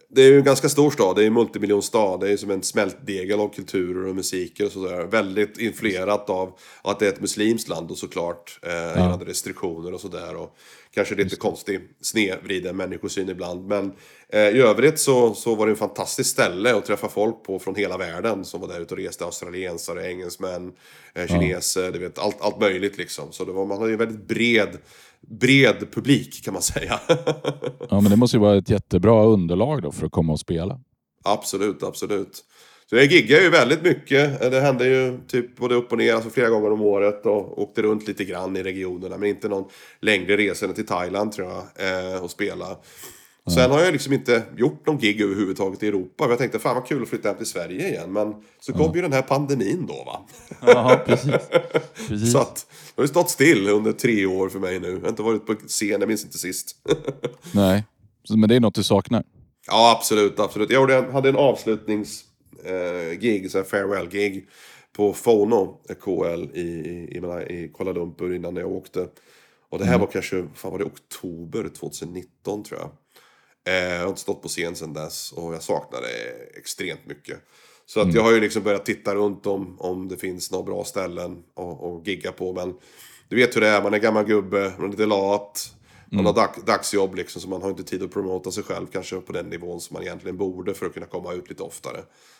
Speaker 2: det är ju en ganska stor stad. Det är en multimiljonstad. Det är ju som en smältdegel av kulturer och musiker och sådär. Väldigt influerat av att det är ett muslimskt land och såklart. Eh, Gällande restriktioner och sådär. Och kanske lite konstig snedvriden människosyn ibland. Men eh, i övrigt så, så var det en fantastiskt ställe att träffa folk på från hela världen. Som var där ute och reste. Australiensare, engelsmän, eh, kineser. Du vet, allt, allt möjligt liksom. Så det var, man hade ju en väldigt bred, bred publik kan man [LAUGHS] säga.
Speaker 1: ja, men det måste ju vara ett jättebra underlag då för att komma och spela.
Speaker 2: Absolut, absolut. Så jag giggar ju väldigt mycket. Det hände ju typ både upp och ner, alltså flera gånger om året och åkte runt lite grann i regionerna. Men inte någon längre resa än till Thailand tror jag eh, och spela. Sen har jag liksom inte gjort någon gig överhuvudtaget i Europa. Jag tänkte fan vad kul att flytta hem till Sverige igen. Men så kom ju den här pandemin då va.
Speaker 1: Ja, precis. precis.
Speaker 2: Så att det har ju stått still under tre år för mig nu. Jag har inte varit på scen, jag minns inte sist.
Speaker 1: Nej, men det är något du saknar.
Speaker 2: Ja, absolut, absolut. Jag hade en avslutningsgig, eh, gig, så här farewell-gig på Fono eh, KL i, i, i, Kuala Lumpur innan jag åkte. Och det här var kanske, fan var det oktober 2019 tror jag. Eh, jag har inte stått på scen sedan dess och jag saknar det extremt mycket. Så att jag har ju liksom börjat titta runt om, om det finns några bra ställen att att gigga på. Men du vet hur det är, man är gammal gubbe, man är lite lat. Man har dag, dagsjobb liksom, så man har inte tid att promota sig själv kanske på den nivån som man egentligen borde för att kunna komma ut lite oftare.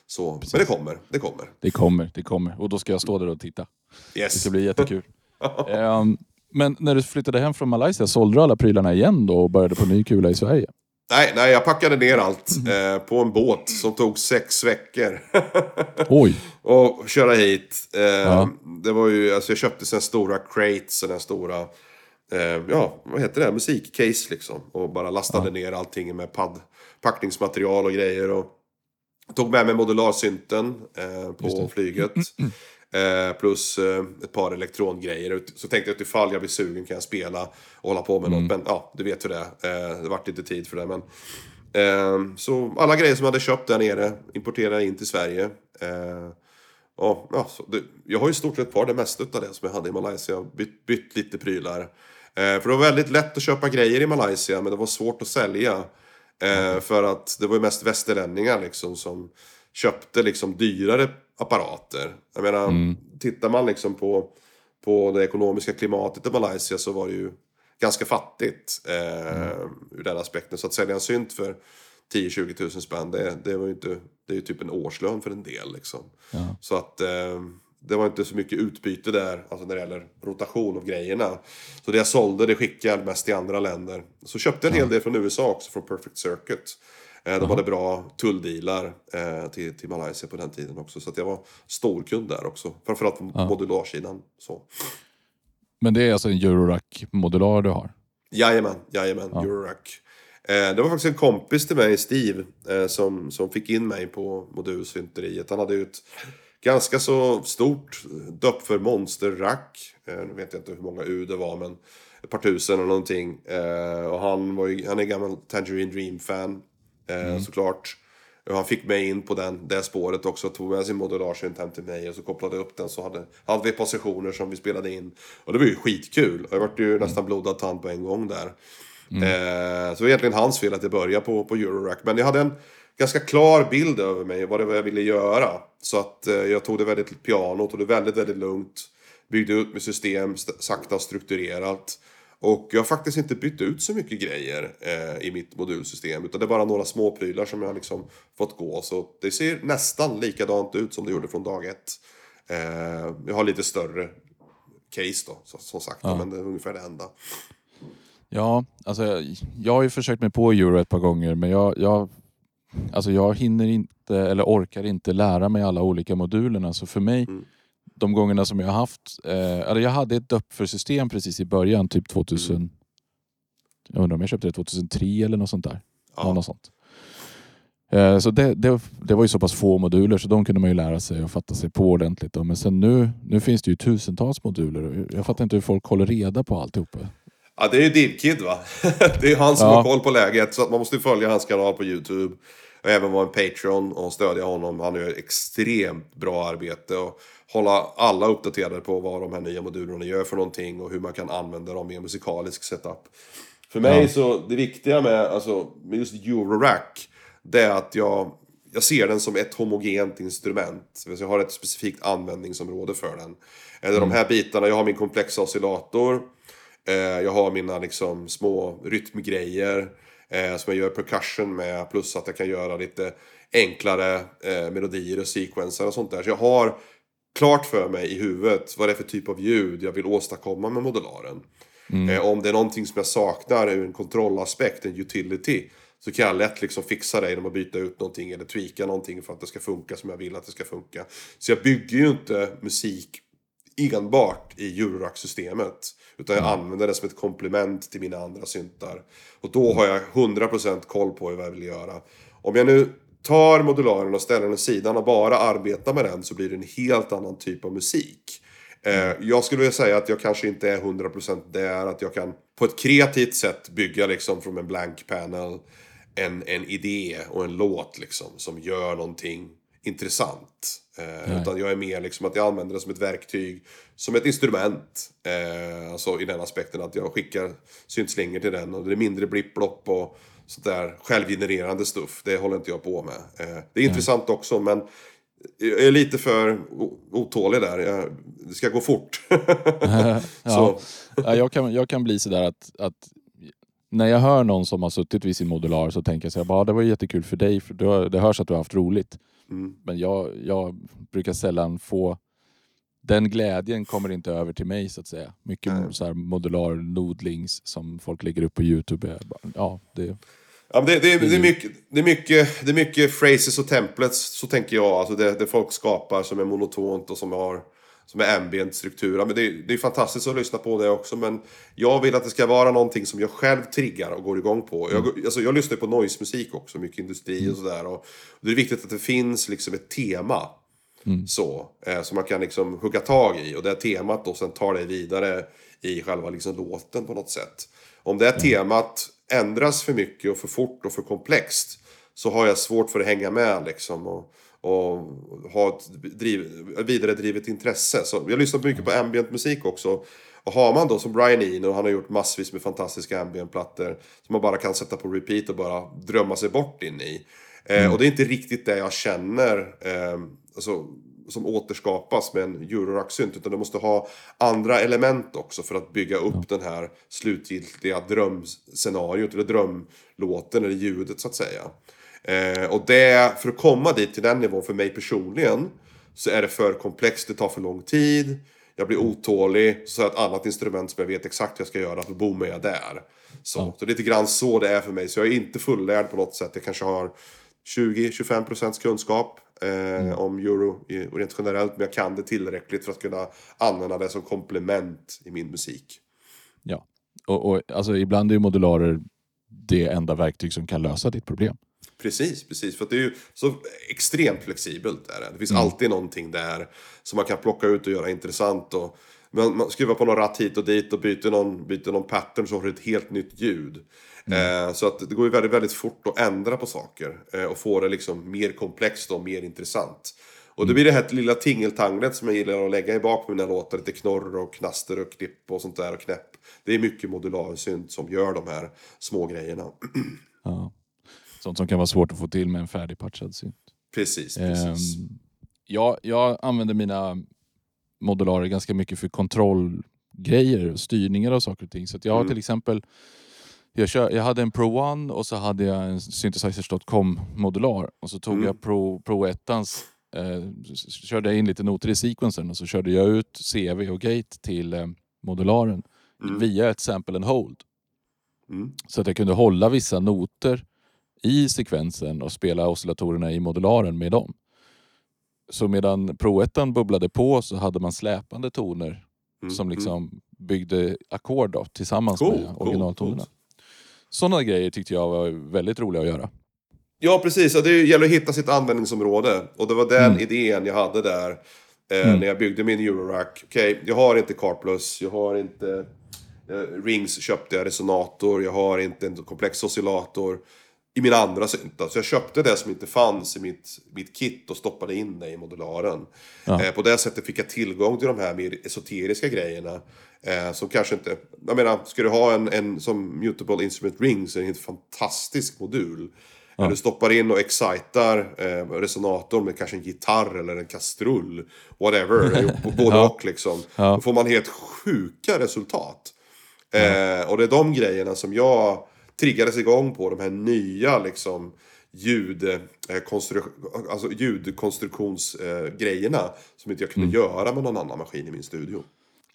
Speaker 2: Så, men det kommer, det kommer.
Speaker 1: Det kommer, det kommer. Och då ska jag stå där och titta. Det
Speaker 2: Yes.
Speaker 1: ska bli jättekul. [LAUGHS] Ehm, men när du flyttade hem från Malaysia, sålde du alla prylarna igen då och började på ny kula i Sverige?
Speaker 2: Nej, nej, jag packade ner allt eh, på en båt som tog sex veckor. [LAUGHS]
Speaker 1: Oj!
Speaker 2: och köra hit. Eh,
Speaker 1: Ja.
Speaker 2: Det var ju, alltså jag köpte sen stora crates den stora, eh, ja vad heter det, musikcase liksom. Och bara lastade ner allting med padd, packningsmaterial och grejer. Och tog med mig modularsynten eh, på flyget. Eh, plus eh, ett par elektrongrejer. Så tänkte jag att ifall jag blir sugen kan jag spela och hålla på med något. Men ja, du vet hur det är. Eh, det vart inte tid för det. Men, så alla grejer som jag hade köpt där nere importerade jag in till Sverige. Ja, så det, jag har ju i stort sett kvar det mesta av det som jag hade i Malaysia. Jag har bytt, bytt lite prylar. Eh, för det var väldigt lätt att köpa grejer i Malaysia men det var svårt att sälja. Eh, för att det var ju mest västerlänningar liksom som köpte liksom dyrare apparater. Jag menar, tittar man liksom på, på det ekonomiska klimatet i Malaysia så var det ju ganska fattigt eh, ur den aspekten. Så att sälja en synt för 10-20 tusen spänn, det, det var ju inte, det är ju typ en årslön för en del liksom.
Speaker 1: Ja.
Speaker 2: Så att eh, det var inte så mycket utbyte där, alltså när det gäller rotation av grejerna. Så det jag sålde, det skickade jag mest till andra länder. Så köpte jag en hel del från USA också, från Perfect Circuit. Eh, de hade bra tulldealar eh, till, till Malaysia på den tiden också. Så jag var storkund där också. Framförallt på modularsidan. Så.
Speaker 1: Men det är alltså en Eurorack-modular du har?
Speaker 2: Jajamän, jajamän, Eurorack. Eh, det var faktiskt en kompis till mig, Steve, som, som fick in mig på modulsynteriet. Han hade ju ett ganska så stort döpp för monsterrack. Eh, nu vet jag inte hur många U det var, men ett par tusen eller någonting. Eh, och han, var ju, han är gammal Tangerine Dream-fan, eh, såklart. Och han fick mig in på den, det spåret också. Tog med sin modularsynt hem till mig och så kopplade jag upp den. Så hade, hade vi positioner som vi spelade in. Och det var ju skitkul. Jag vart ju nästan blodad tand på en gång där. Eh, så det var egentligen hans fel att jag började på, på Eurorack. Men jag hade en ganska klar bild över mig. Vad det var jag ville göra. Så att eh, jag tog det väldigt piano. Tog det väldigt, väldigt lugnt. Byggde ut med system, st- sakta och strukturerat. Och jag har faktiskt inte bytt ut så mycket grejer eh, i mitt modulsystem. Utan det är bara några små prylar som jag har liksom fått gå. Så det ser nästan likadant ut som det gjorde från dag ett. Eh, jag har lite större case då, så, som sagt. Men det är ungefär det enda.
Speaker 1: Ja, alltså jag, jag har ju försökt mig på Euro ett par gånger men jag, jag, alltså jag hinner inte eller orkar inte lära mig alla olika modulerna. Så för mig, de gångerna som jag har haft... Eh, eller jag hade ett Dupfer-system precis i början, typ 2000... Jag undrar om jag köpte det 2003 eller något sånt där. Ja. Något sånt. Eh, så det, det, det, var ju så pass få moduler så de kunde man ju lära sig och fatta sig på ordentligt. Då. Men sen nu, nu finns det ju tusentals moduler. Jag fattar inte hur folk håller reda på alltihopa.
Speaker 2: Ja, det är ju DivKid va? [LAUGHS] det är han som ja. har koll på läget. Så att man måste följa hans kanal på YouTube. Och även vara en Patreon och stödja honom. Han gör extremt bra arbete. Och hålla alla uppdaterade på vad de här nya modulerna gör för någonting. Och hur man kan använda dem i en musikalisk setup. För mig ja. så, det viktiga med, alltså, med just Eurorack. Det är att jag, jag ser den som ett homogent instrument. Jag har ett specifikt användningsområde för den. Eller mm. de här bitarna, jag har min komplexa oscillator. Eh, jag har mina liksom små rytmgrejer eh, som jag gör percussion med. Plus att jag kan göra lite enklare eh, melodier och sequencer och sånt där. Så jag har klart för mig i huvudet vad det är för typ av ljud jag vill åstadkomma med modularen. Mm. om det är någonting som jag saknar ur en kontrollaspekt, en utility. Så kan jag lätt liksom fixa det genom att byta ut någonting eller tweaka någonting för att det ska funka som jag vill att det ska funka. Så jag bygger ju inte musik enbart i Eurorack-systemet. Utan jag mm. använder det som ett komplement till mina andra syntar. Och då har jag 100% koll på vad jag vill göra. Om jag nu tar modularen och ställer den åt sidan och bara arbetar med den så blir det en helt annan typ av musik. Eh, jag skulle vilja säga att jag kanske inte är 100% där, att jag kan på ett kreativt sätt bygga liksom från en blank panel en, en idé och en låt liksom som gör någonting intressant. Eh, utan jag är mer liksom att jag använder det som ett verktyg, som ett instrument. Eh, alltså i den aspekten att jag skickar syntslingor till den och det är mindre blipplopp och sånt där självgenererande stuff. Det håller inte jag på med. Eh, det är intressant också men jag är lite för otålig där. Jag, det ska gå fort. [LAUGHS]
Speaker 1: ja. [LAUGHS] ja. jag, kan, jag kan bli sådär att, att när jag hör någon som har suttit vid sin modular så tänker jag så här, bara, det var jättekul för dig, för det hörs att du har haft roligt. Mm. Men jag, jag brukar sällan få den glädjen kommer inte över till mig så att säga. Mycket mm. så här modular nodlings som folk lägger upp på Youtube. Ja, det,
Speaker 2: Ja, det, det, det, är mycket, det, är mycket, det är mycket phrases och templates, så tänker jag. Alltså det, det folk skapar som är monotont och som har som är ambient struktur. Men det, det är fantastiskt att lyssna på det också. Men jag vill att det ska vara någonting som jag själv triggar och går igång på. Jag, mm. alltså, jag lyssnar på noise-musik också, mycket industri och mm. sådär. Och det är viktigt att det finns liksom ett tema. Mm. Så, eh, som man kan liksom hugga tag i. Och det temat då sen tar det vidare i själva liksom låten på något sätt. Om det här temat ändras för mycket och för fort och för komplext så har jag svårt för att hänga med liksom. Och, och ha ett driv, vidare drivet intresse. Så jag lyssnar mycket på ambient musik också. Och har man då som Brian Eno, han har gjort massvis med fantastiska ambient-plattor som man bara kan sätta på repeat och bara drömma sig bort in i. Eh, mm. och det är inte riktigt det jag känner eh, alltså, som återskapas med en Eurorack-synt. Utan du måste ha andra element också för att bygga upp mm. den här slutgiltiga drömscenariot, eller drömlåten, eller ljudet så att säga. Eh, och det, för att komma dit till den nivån för mig personligen så är det för komplext, det tar för lång tid. Jag blir otålig, så ett annat instrument som jag vet exakt hur jag ska göra, då bommar jag där. Så, ja. så det är lite grann så det är för mig. Så jag är inte fullärd på något sätt. Jag kanske har 20-25% kunskap eh, mm. om euro rent generellt. Men jag kan det tillräckligt för att kunna använda det som komplement i min musik.
Speaker 1: Ja, och, och alltså, ibland är modularer det enda verktyg som kan lösa ditt problem.
Speaker 2: Precis, precis. För det är ju så extremt flexibelt. Där. Det finns mm. alltid någonting där som man kan plocka ut och göra intressant. Och, man, man skruvar på någon ratt hit och dit och byter någon, byter någon pattern så har du ett helt nytt ljud. Mm. Eh, så att det går ju väldigt, väldigt fort att ändra på saker eh, och få det liksom mer komplext och mer intressant. Och det mm. blir det här lilla tingeltanglet som jag gillar att lägga i bak med mina låtar. Lite knorr och knaster och klipp och sånt där och knäpp. Det är mycket modularsynt som gör de här små grejerna. [CLEARS THROAT]
Speaker 1: Ja. Sånt som kan vara svårt att få till med en färdigpatchad synt.
Speaker 2: Precis, precis. Um,
Speaker 1: ja, jag använder mina modularer ganska mycket för kontrollgrejer och styrningar av saker och ting. Så jag har mm. till exempel jag, kör, jag hade en Pro One och så hade jag en Synthesizers.com modular. Och så tog mm. jag Pro, Pro 1 eh, körde jag in lite noter i sequencern och så körde jag ut CV och gate till eh, modularen mm. via ett sample and hold. Mm. Så att jag kunde hålla vissa noter i sekvensen och spela oscillatorerna i modularen med dem. så medan Pro 1 bubblade på så hade man släpande toner
Speaker 2: Mm,
Speaker 1: som
Speaker 2: mm.
Speaker 1: liksom byggde ackord tillsammans
Speaker 2: Cool,
Speaker 1: med
Speaker 2: cool,
Speaker 1: originaltonerna.
Speaker 2: coolt.
Speaker 1: Sådana grejer tyckte jag var väldigt roliga att göra.
Speaker 2: Ja, precis. Det gäller att hitta sitt användningsområde. Och det var den
Speaker 1: Mm.
Speaker 2: idén jag hade där. Eh,
Speaker 1: Mm.
Speaker 2: När jag byggde min Eurorack. Okej, jag har inte Carplus, jag har inte... Eh, Rings köpte jag, resonator, jag har inte en komplex oscillator. I mina andra syntar. Så jag köpte det som inte fanns i mitt, mitt kit och stoppade in det i modularen.
Speaker 1: Ja.
Speaker 2: Eh, på det sättet fick jag tillgång till de här mer esoteriska grejerna. Eh, som kanske inte... Jag menar, ska du ha en, en som Mutable Instrument Ring så är det en fantastisk modul. När du stoppar in och excitar eh, resonatorn med kanske en gitarr eller en kastrull. Whatever, [LAUGHS] både
Speaker 1: Ja.
Speaker 2: och liksom.
Speaker 1: Ja.
Speaker 2: Då får man helt sjuka resultat. Eh, och det är de grejerna som jag triggades igång på. De här nya liksom eh, alltså ljudkonstruktionsgrejerna. som inte jag kunde göra med någon annan maskin i min studio.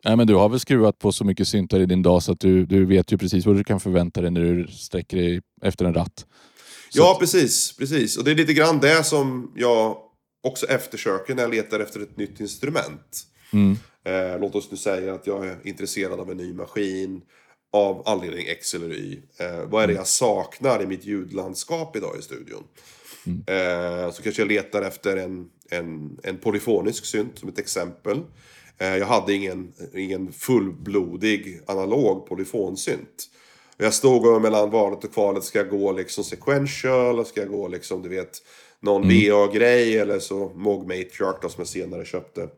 Speaker 1: Nej, men du har väl skruvat på så mycket syntar i din DAS att du, du vet ju precis vad du kan förvänta dig när du sträcker dig efter en ratt. Så
Speaker 2: Ja,
Speaker 1: att-
Speaker 2: precis, precis. Och det är lite grann det som jag också eftersöker när jag letar efter ett nytt instrument.
Speaker 1: Mm.
Speaker 2: Eh, låt oss nu säga att jag är intresserad av en ny maskin av anledning X eller Y. Eh, vad är det jag saknar i mitt ljudlandskap idag i studion? Eh, så kanske jag letar efter en, en, en polyfonisk synt som ett exempel. Eh, jag hade ingen, ingen fullblodig analog polyfonsynt. Jag stod mellan valet och kvalet. Ska jag gå liksom sequential? Ska jag gå liksom, du vet, någon VA-grej? Eller så Moog Matriarch då, som jag senare köpte.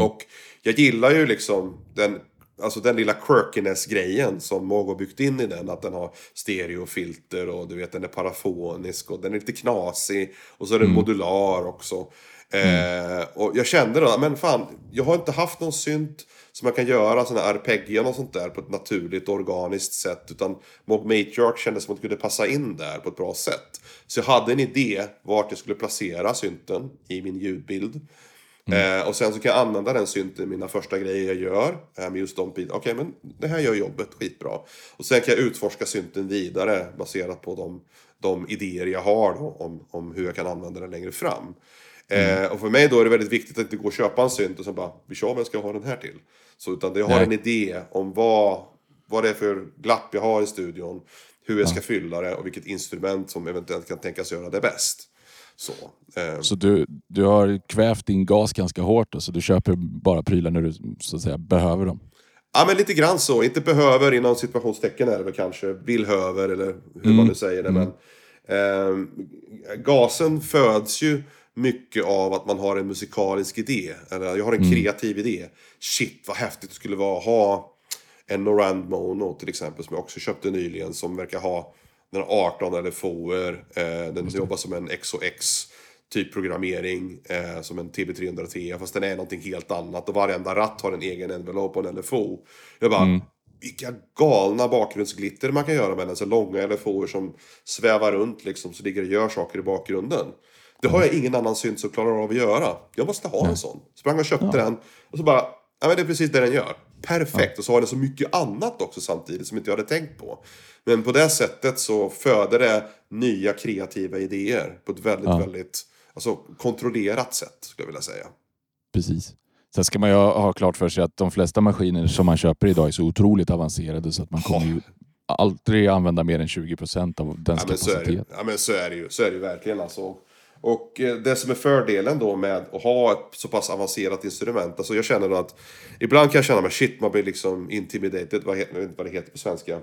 Speaker 2: Och jag gillar ju liksom den, alltså den lilla quirkiness-grejen som har byggt in i den. Att den har stereofilter och du vet den är parafonisk och den är lite knasig. Och så är den modular också. Eh, och jag kände då, men fan, jag har inte haft någon synt som jag kan göra sådana arpeggion och sånt där på ett naturligt organiskt sätt. Utan Moog Matriarch kändes som att det kunde passa in där på ett bra sätt. Så jag hade en idé vart jag skulle placera synten i min ljudbild. Eh, och sen så kan jag använda den synten i mina första grejer jag gör. Eh, med just de bitarna. Okej, men det här gör jobbet skitbra. Och sen kan jag utforska synten vidare baserat på de, de idéer jag har då, om, om hur jag kan använda den längre fram. Eh, och för mig då är det väldigt viktigt att inte gå och köpa en synt och sen bara, vi kör vad ska jag ha den här till? Så utan jag har
Speaker 1: Nej.
Speaker 2: en idé om vad, vad det är för glapp jag har i studion. Hur jag ska fylla det och vilket instrument som eventuellt kan tänkas göra det bäst. Så. Eh,
Speaker 1: Så du, du har kvävt din gas ganska hårt, då, så du köper bara prylar när du så att säga, behöver dem.
Speaker 2: Ja men lite grann så. Inte behöver inom situationstecken är det väl kanske. Villhöver eller hur man nu säger det. Men, ehm, gasen föds ju mycket av att man har en musikalisk idé. Eller jag har en kreativ idé. Shit vad häftigt det skulle vara att ha en Norand Mono till exempel. Som jag också köpte nyligen. Som verkar ha den har 18 eller FOer. Eh, den jobbar som en XOX typ programmering eh, som en TB303 fast den är någonting helt annat och varenda ratt har en egen envelope och en LFO. Jag bara, vilka galna bakgrundsglitter man kan göra med den. Så långa LFOer som svävar runt liksom så ligger och gör saker i bakgrunden. Det har jag ingen annan synt som klarar av att göra. Jag måste ha en sån. Sprang och köpte den och så bara, ja men det är precis det den gör. Perfekt! Och så har den så mycket annat också samtidigt som inte jag hade tänkt på. Men på det sättet så föder det nya kreativa idéer på ett väldigt,
Speaker 1: Ja.
Speaker 2: väldigt alltså, kontrollerat sätt skulle jag vilja säga.
Speaker 1: Precis. Sen ska man ju ha klart för sig att de flesta maskiner som man köper idag är så otroligt avancerade så att man kommer ju aldrig använda mer än 20% av dens
Speaker 2: Ja det,
Speaker 1: kapacitet.
Speaker 2: ja, men så är det ju. Så är det ju verkligen alltså. Och eh, det som är fördelen då med att ha ett så pass avancerat instrument. Alltså jag känner då att ibland kan jag känna mig shit, man blir liksom intimidated. Vad, he- jag vet inte vad det heter på svenska.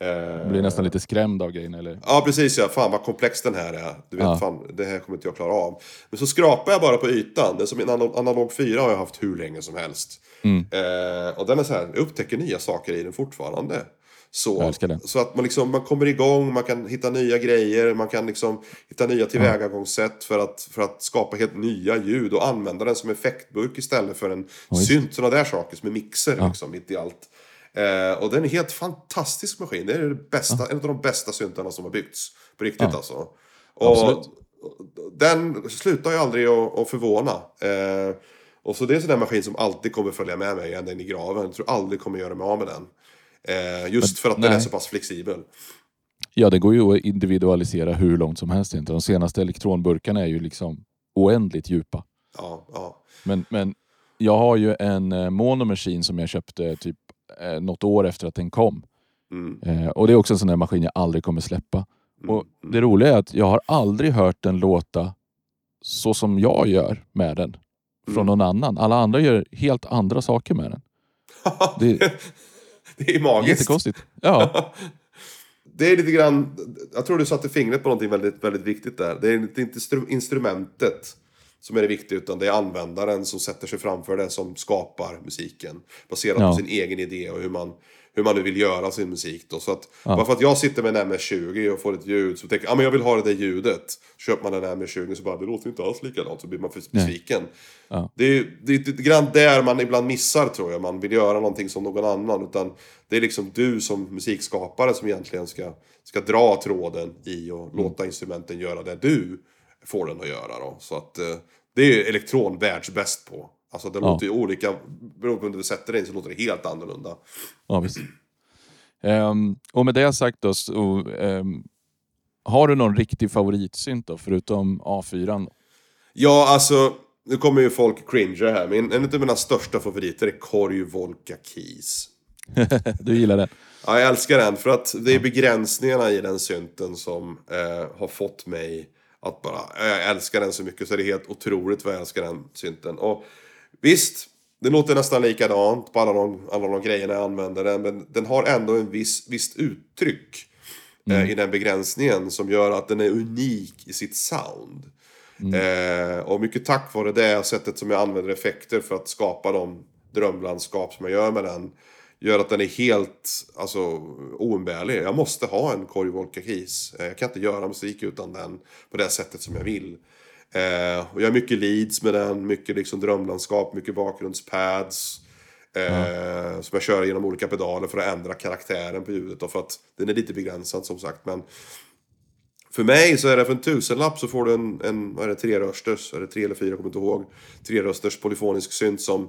Speaker 2: Eh,
Speaker 1: Man blir nästan lite skrämd av grejen eller?
Speaker 2: Ja, precis ja. Fan vad komplex den här är. Du vet,
Speaker 1: Ja.
Speaker 2: fan, det här kommer inte jag klara av. Men så skrapar jag bara på ytan. Det är som en anal- analog 4 har jag haft hur länge som helst.
Speaker 1: Mm.
Speaker 2: Eh, och den är så här, jag upptäcker nya saker i den fortfarande. Så, så att man, liksom, man kommer igång, man kan hitta nya grejer, man kan liksom hitta nya tillvägagångssätt för att, för att skapa helt nya ljud och använda den som effektburk istället för en
Speaker 1: visst.
Speaker 2: synt. Sådana där saker som en mixer liksom, mitt i allt. Eh, och den är en helt fantastisk maskin. Det är det bästa, en av de bästa syntarna som har byggts. På riktigt
Speaker 1: Ja.
Speaker 2: alltså. Och
Speaker 1: Absolut.
Speaker 2: den slutar ju aldrig att, att förvåna. Eh, och så det är en sån där maskin som alltid kommer följa med mig ända in i graven. Jag tror aldrig kommer göra mig av med den. Eh, just för att den är så pass flexibel.
Speaker 1: Ja, det går ju att individualisera hur långt som helst. Inte. De senaste elektronburkarna är ju liksom oändligt djupa.
Speaker 2: Ja, ja.
Speaker 1: Men, men jag har ju en eh, Mono Machine som jag köpte typ eh, något år efter att den kom.
Speaker 2: Mm.
Speaker 1: Eh, och det är också en sån där maskin jag aldrig kommer släppa.
Speaker 2: Mm.
Speaker 1: Och Det roliga är att jag har aldrig hört den låta så som jag gör med den. Från
Speaker 2: Mm.
Speaker 1: någon annan. Alla andra gör helt andra saker med den. [LAUGHS] Det, [LAUGHS]
Speaker 2: det är magiskt.
Speaker 1: jättekonstigt. Ja, [LAUGHS]
Speaker 2: Det är lite grann, jag tror du satte fingret på någonting väldigt, väldigt viktigt där. Det är inte instru- instrumentet som är det viktiga, utan det är användaren som sätter sig framför det som skapar musiken. Baserat
Speaker 1: Ja.
Speaker 2: på sin egen idé och hur man, hur man nu vill göra sin musik. Då. Så att, Bara för att jag sitter med en MS-20 och får ett ljud så tänker jag ah, men jag vill ha det där ljudet. Köper man en MS-20 så bara det låter inte alls likadant så blir man för besviken.
Speaker 1: Ja.
Speaker 2: Det är, lite grann där man ibland missar tror jag. Man vill göra någonting som någon annan. Utan det är liksom du som musikskapare som egentligen ska, ska dra tråden i och låta instrumenten göra det du får den att göra. Då. Så att eh, det är elektron världsbäst på. Alltså det
Speaker 1: Ja.
Speaker 2: låter ju olika, beroende på hur du sätter det in så låter det helt annorlunda.
Speaker 1: ja visst. Ehm, och med det sagt då, så, ehm, har du någon riktig favoritsynt då, förutom A4?
Speaker 2: Ja, alltså, nu kommer ju folk cringe här, men en av mina största favoriter är Korg Volka Keys. [LAUGHS]
Speaker 1: Du gillar den?
Speaker 2: Ja, jag älskar den för att det är begränsningarna i den synten som eh, har fått mig att bara, jag älskar den så mycket så det är helt otroligt vad jag älskar den synten. Och visst, det låter nästan likadant på alla de, alla de grejerna jag använder den, men den har ändå en viss, visst uttryck eh, i den begränsningen som gör att den är unik i sitt sound. Eh, och mycket tack vare det sättet som jag använder effekter för att skapa de drömlandskap som jag gör med den. Gör att den är helt alltså, oumbärlig. Jag måste ha en Korg Volka Keys. Eh, jag kan inte göra musik utan den på det sättet som jag vill. Eh, och jag har mycket leads med den, mycket liksom drömlandskap, mycket bakgrundspads. Eh, Som jag kör genom olika pedaler för att ändra karaktären på ljudet. Då, för att den är lite begränsad som sagt. Men för mig så är det för en tusenlapp så får du en, en vad är det, trerösters, är det tre eller fyra, jag kommer inte ihåg. Trerösters polyfonisk synt som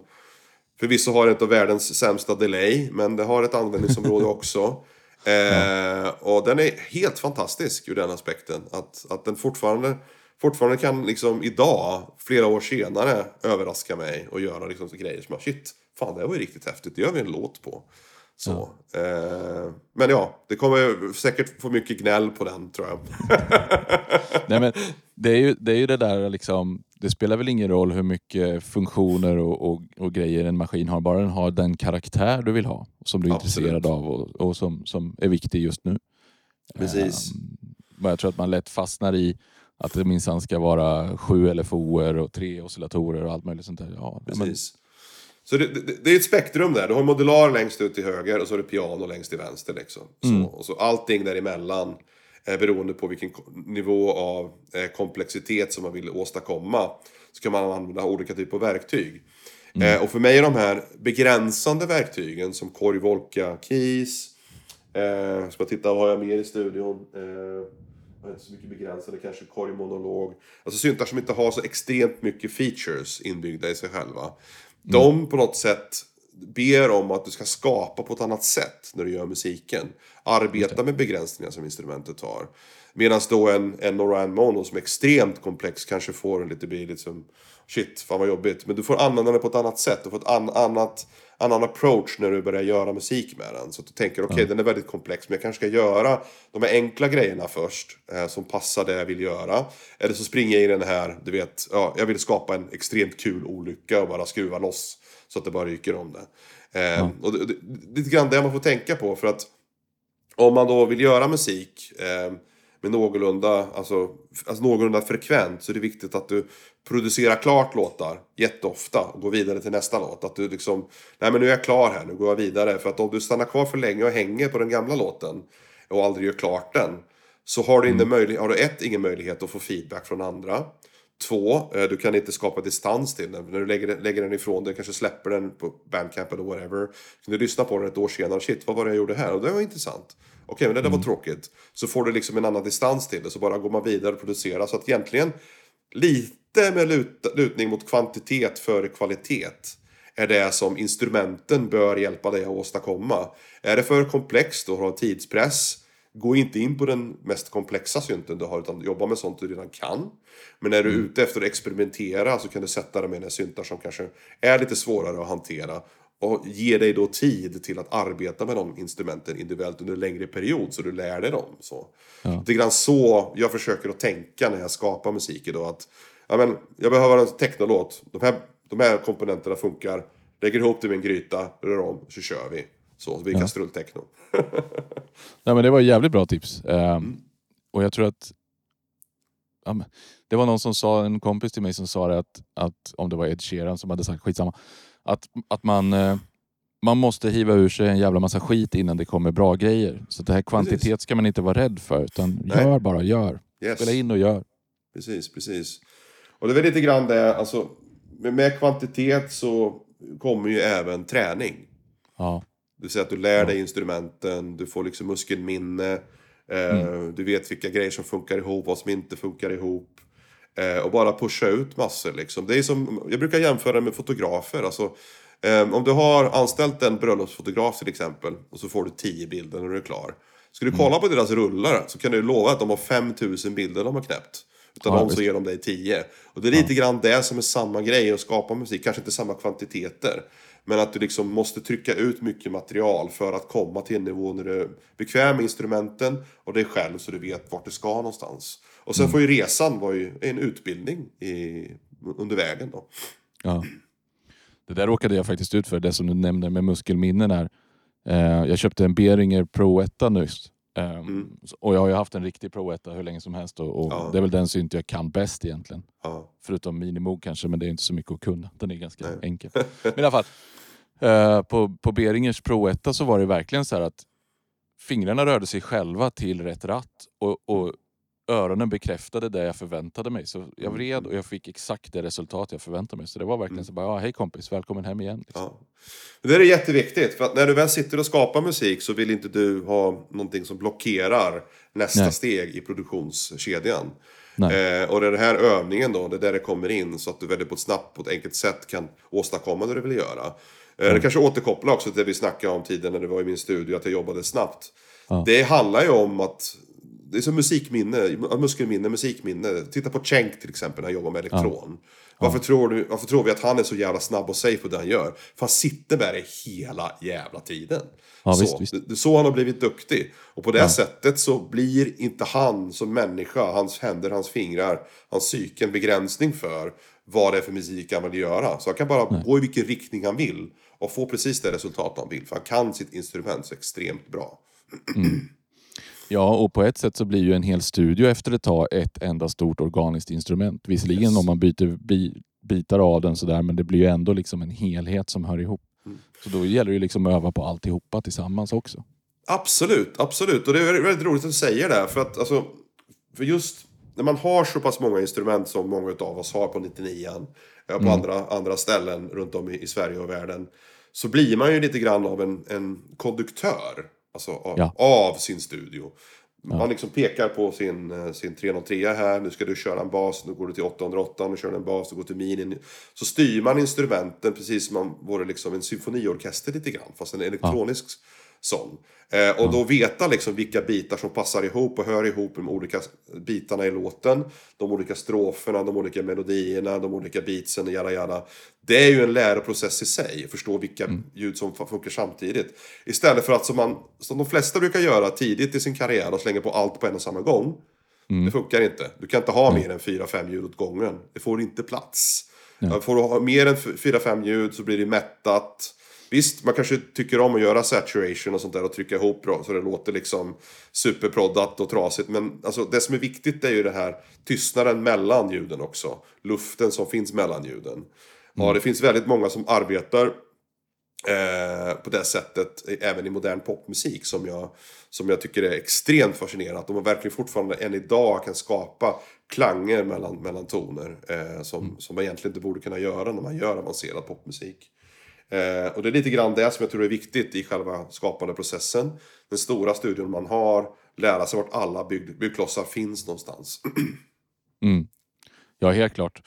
Speaker 2: förvisso har ett av världens sämsta delay, men det har ett användningsområde [LAUGHS] också. Eh, och den är helt fantastisk ur den aspekten. Att, att den fortfarande, fortfarande kan liksom idag, flera år senare, överraska mig och göra liksom grejer som jag, shit, fan det här var ju riktigt häftigt, det gör vi en låt på. Så. Eh, men ja, det kommer säkert få mycket gnäll på den tror jag. [LAUGHS]
Speaker 1: Nej, men det, är ju, det är ju det där liksom, det spelar väl ingen roll hur mycket funktioner och, och, och grejer en maskin har, bara den har den karaktär du vill ha. Som du är
Speaker 2: Absolut.
Speaker 1: intresserad av och, och som, som är viktig just nu.
Speaker 2: Precis.
Speaker 1: Men jag tror att man lätt fastnar i att det minsann ska vara sju LFOer och tre oscillatorer och allt möjligt sånt där. Ja, men,
Speaker 2: Precis. Så det, det, det är ett spektrum där. Du har modular längst ut till höger och så har du piano längst till vänster. Liksom. Så, och så allting däremellan är beroende på vilken nivå av eh, komplexitet som man vill åstadkomma. Så kan man använda olika typer av verktyg. Eh, och för mig är de här begränsande verktygen som Korg Volka Keys. Eh, ska titta, vad har jag mer i studion? Eh, har inte så mycket begränsade, kanske Korg Monolog. Alltså syntar som inte har så extremt mycket features inbyggda i sig själva. De på något sätt ber om att du ska skapa på ett annat sätt när du gör musiken. Arbeta med begränsningar som instrumentet har. Medan då en, en Noran Mono som är extremt komplex kanske får en lite, blir lite som shit, fan vad jobbigt. Men du får använda den på ett annat sätt. Du får ett an, annat, annan approach när du börjar göra musik med den. Så att du tänker, okej den är väldigt komplex men jag kanske ska göra de här enkla grejerna först. Eh, som passar det jag vill göra. Eller så springer jag i den här, du vet, ja, jag vill skapa en extremt kul olycka och bara skruva loss. Så att det bara ryker om det. Eh, Och det, det, det är lite grann det man får tänka på för att om man då vill göra musik eh, med någorlunda, alltså, alltså någorlunda frekvent så är det viktigt att du producerar klart låtar jätteofta och går vidare till nästa låt. Att du liksom, nej men nu är jag klar här, nu går jag vidare. För att om du stannar kvar för länge och hänger på den gamla låten och aldrig gör klart den. Så har du, inte möjlig, har du ett, ingen möjlighet att få feedback från andra. Två, eh, du kan inte skapa distans till den. När du lägger, lägger den ifrån dig, kanske släpper den på Bandcamp eller whatever. Kan du lyssna på den ett år senare, shit vad var det jag gjorde här? Och det var intressant. Okej, men det där var tråkigt. Så får du liksom en annan distans till det, så bara går man vidare och producerar. Så att egentligen lite med lut, lutning mot kvantitet före kvalitet är det som instrumenten bör hjälpa dig att åstadkomma. Är det för komplext och har tidspress, gå inte in på den mest komplexa synten du har, utan jobba med sånt du redan kan. Men är du
Speaker 1: Mm.
Speaker 2: ute efter att experimentera så kan du sätta dig med syntar som kanske är lite svårare att hantera. Och ge dig då tid till att arbeta med de instrumenten individuellt under en längre period så du lär dig dem. Så.
Speaker 1: Ja.
Speaker 2: Är grann så jag försöker att tänka när jag skapar musik idag. Att, ja, men, jag behöver en technolåt. De här, de här komponenterna funkar. Lägger ihop det med en gryta, rör om, så kör vi. Så, så blir det kastrulltechno. [LAUGHS]
Speaker 1: Nej, men det var jävligt bra tips. Ehm, Och jag tror att... Ja, men, det var någon som sa, en kompis till mig som sa det att, att om det var Ed Sheeran som hade sagt skitsamma. Att, att man, eh, man måste hiva ur sig en jävla massa skit innan det kommer bra grejer. Så det här kvantitet ska man inte vara rädd för. Utan
Speaker 2: Nej.
Speaker 1: gör bara, gör.
Speaker 2: Yes.
Speaker 1: Spela in och gör.
Speaker 2: Precis, precis. Och det är väl lite grann det, alltså med, kvantitet så kommer ju även träning.
Speaker 1: Ja.
Speaker 2: Vill säga att du lär dig instrumenten, du får liksom muskelminne. Eh, Du vet vilka grejer som funkar ihop, vad som inte funkar ihop. Eh, och bara pusha ut massor liksom. Det är som, jag brukar jämföra med fotografer. Alltså, eh, om du har anställt en bröllopsfotograf till exempel. Och så får du 10 bilder när du är klar. Ska du kolla på deras rullar så kan du lova att de har 5000 bilder de har knäppt. Utan
Speaker 1: Ja,
Speaker 2: de så ger de dig 10. Och det är lite grann det som är samma grej att skapa musik. Kanske inte samma kvantiteter. Men att du liksom måste trycka ut mycket material för att komma till en nivå när du är bekväm med instrumenten och dig själv så du vet vart du ska någonstans. Och sen får ju resan vara ju en utbildning i, under vägen då.
Speaker 1: Ja. Det där råkade jag faktiskt ut för, det som du nämnde med muskelminnen här. Eh, jag köpte en Behringer Pro 1 nyss. Eh, Och jag har ju haft en riktig Pro 1 hur länge som helst och, och
Speaker 2: Mm. Ja.
Speaker 1: det är väl den synt jag kan bäst egentligen.
Speaker 2: Ja.
Speaker 1: Förutom Minimoog kanske, men det är inte så mycket att kunna. Den är ganska enkel. Men i alla fall, eh, på, på Behringers Pro 1 så var det verkligen så här att fingrarna rörde sig själva till rätt ratt och, och öronen bekräftade det jag förväntade mig. Så jag vred och jag fick exakt det resultat jag förväntade mig. Så det var verkligen så bara, ja, hej kompis, välkommen hem igen. Liksom.
Speaker 2: Ja. Det är jätteviktigt, för att när du väl sitter och skapar musik så vill inte du ha någonting som blockerar nästa
Speaker 1: Nej.
Speaker 2: steg i produktionskedjan. Eh, och det är den här övningen då, det är där det kommer in så att du väldigt på ett snabbt, på ett enkelt sätt kan åstadkomma det du vill göra. Eh, Det kanske återkopplar också till det vi snackade om tidigare när du var i min studio, att jag jobbade snabbt.
Speaker 1: Ja.
Speaker 2: Det handlar ju om att det är som musikminne, muskelminne, musikminne. Titta på Cenk till exempel när han jobbar med elektron. Varför, tror du, varför tror vi att han är så jävla snabb och safe på det han gör? För han sitter med det hela jävla tiden.
Speaker 1: Ja,
Speaker 2: så,
Speaker 1: visst, visst.
Speaker 2: Det, så han har blivit duktig. Och på det sättet så blir inte han som människa, hans händer, hans fingrar, hans psyke en begränsning för vad det är för musik han vill göra. Så han kan bara gå i vilken riktning han vill och få precis det resultat han vill. För han kan sitt instrument så extremt bra.
Speaker 1: Ja, och på ett sätt så blir ju en hel studio efter ett tag ett enda stort organiskt instrument. Visserligen
Speaker 2: Yes.
Speaker 1: om man byter bi bitar av den sådär, men det blir ju ändå liksom en helhet som hör ihop.
Speaker 2: Mm.
Speaker 1: Så då gäller det ju liksom att öva på alltihopa tillsammans också.
Speaker 2: Absolut, absolut. Och det är väldigt, roligt att du säger det. För att alltså, för just när man har så pass många instrument som många av oss har på 99an. eh, På andra, andra ställen runt om i, i Sverige och världen. Så blir man ju lite grann av en, en konduktör. Alltså av,
Speaker 1: Ja.
Speaker 2: av sin studio. Man liksom pekar på sin, eh, sin 303 här, nu ska du köra en bas, nu går du till 808, nu kör du en bas, du går till minin. Så styr man instrumenten precis som om man vore liksom en symfoniorkester lite grann, fast en elektronisk sån. Eh, och då veta liksom vilka bitar som passar ihop och hör ihop med de olika bitarna i låten. De olika stroferna, de olika melodierna, de olika beatsen, jada jada. Det är ju en läroprocess i sig, att förstå vilka ljud som funkar samtidigt. Istället för att som, man, som de flesta brukar göra tidigt i sin karriär och slänga på allt på en och samma gång. Det funkar inte. Du kan inte ha mer än 4-5 ljud åt gången. Det får inte plats. Ja. Får du ha mer än 4-5 ljud så blir det mättat. Visst, man kanske tycker om att göra saturation och sånt där och trycka ihop bra så det låter liksom superproddat och trasigt. Men alltså, det som är viktigt är ju det här tystnaden mellan ljuden också. Luften som finns mellan ljuden. Ja, det finns väldigt många som arbetar eh, på det sättet även i modern popmusik som jag, som jag tycker är extremt fascinerande. Att de verkligen fortfarande än idag kan skapa klanger mellan, mellan toner eh, som, som man egentligen inte borde kunna göra när man gör avancerad popmusik. Eh, och det är lite grann det som jag tror är viktigt i själva skapande processen. Den stora studion man har, lära sig vart alla bygg, byggklossar finns någonstans. [CLEARS THROAT]
Speaker 1: Mm. Ja, helt klart.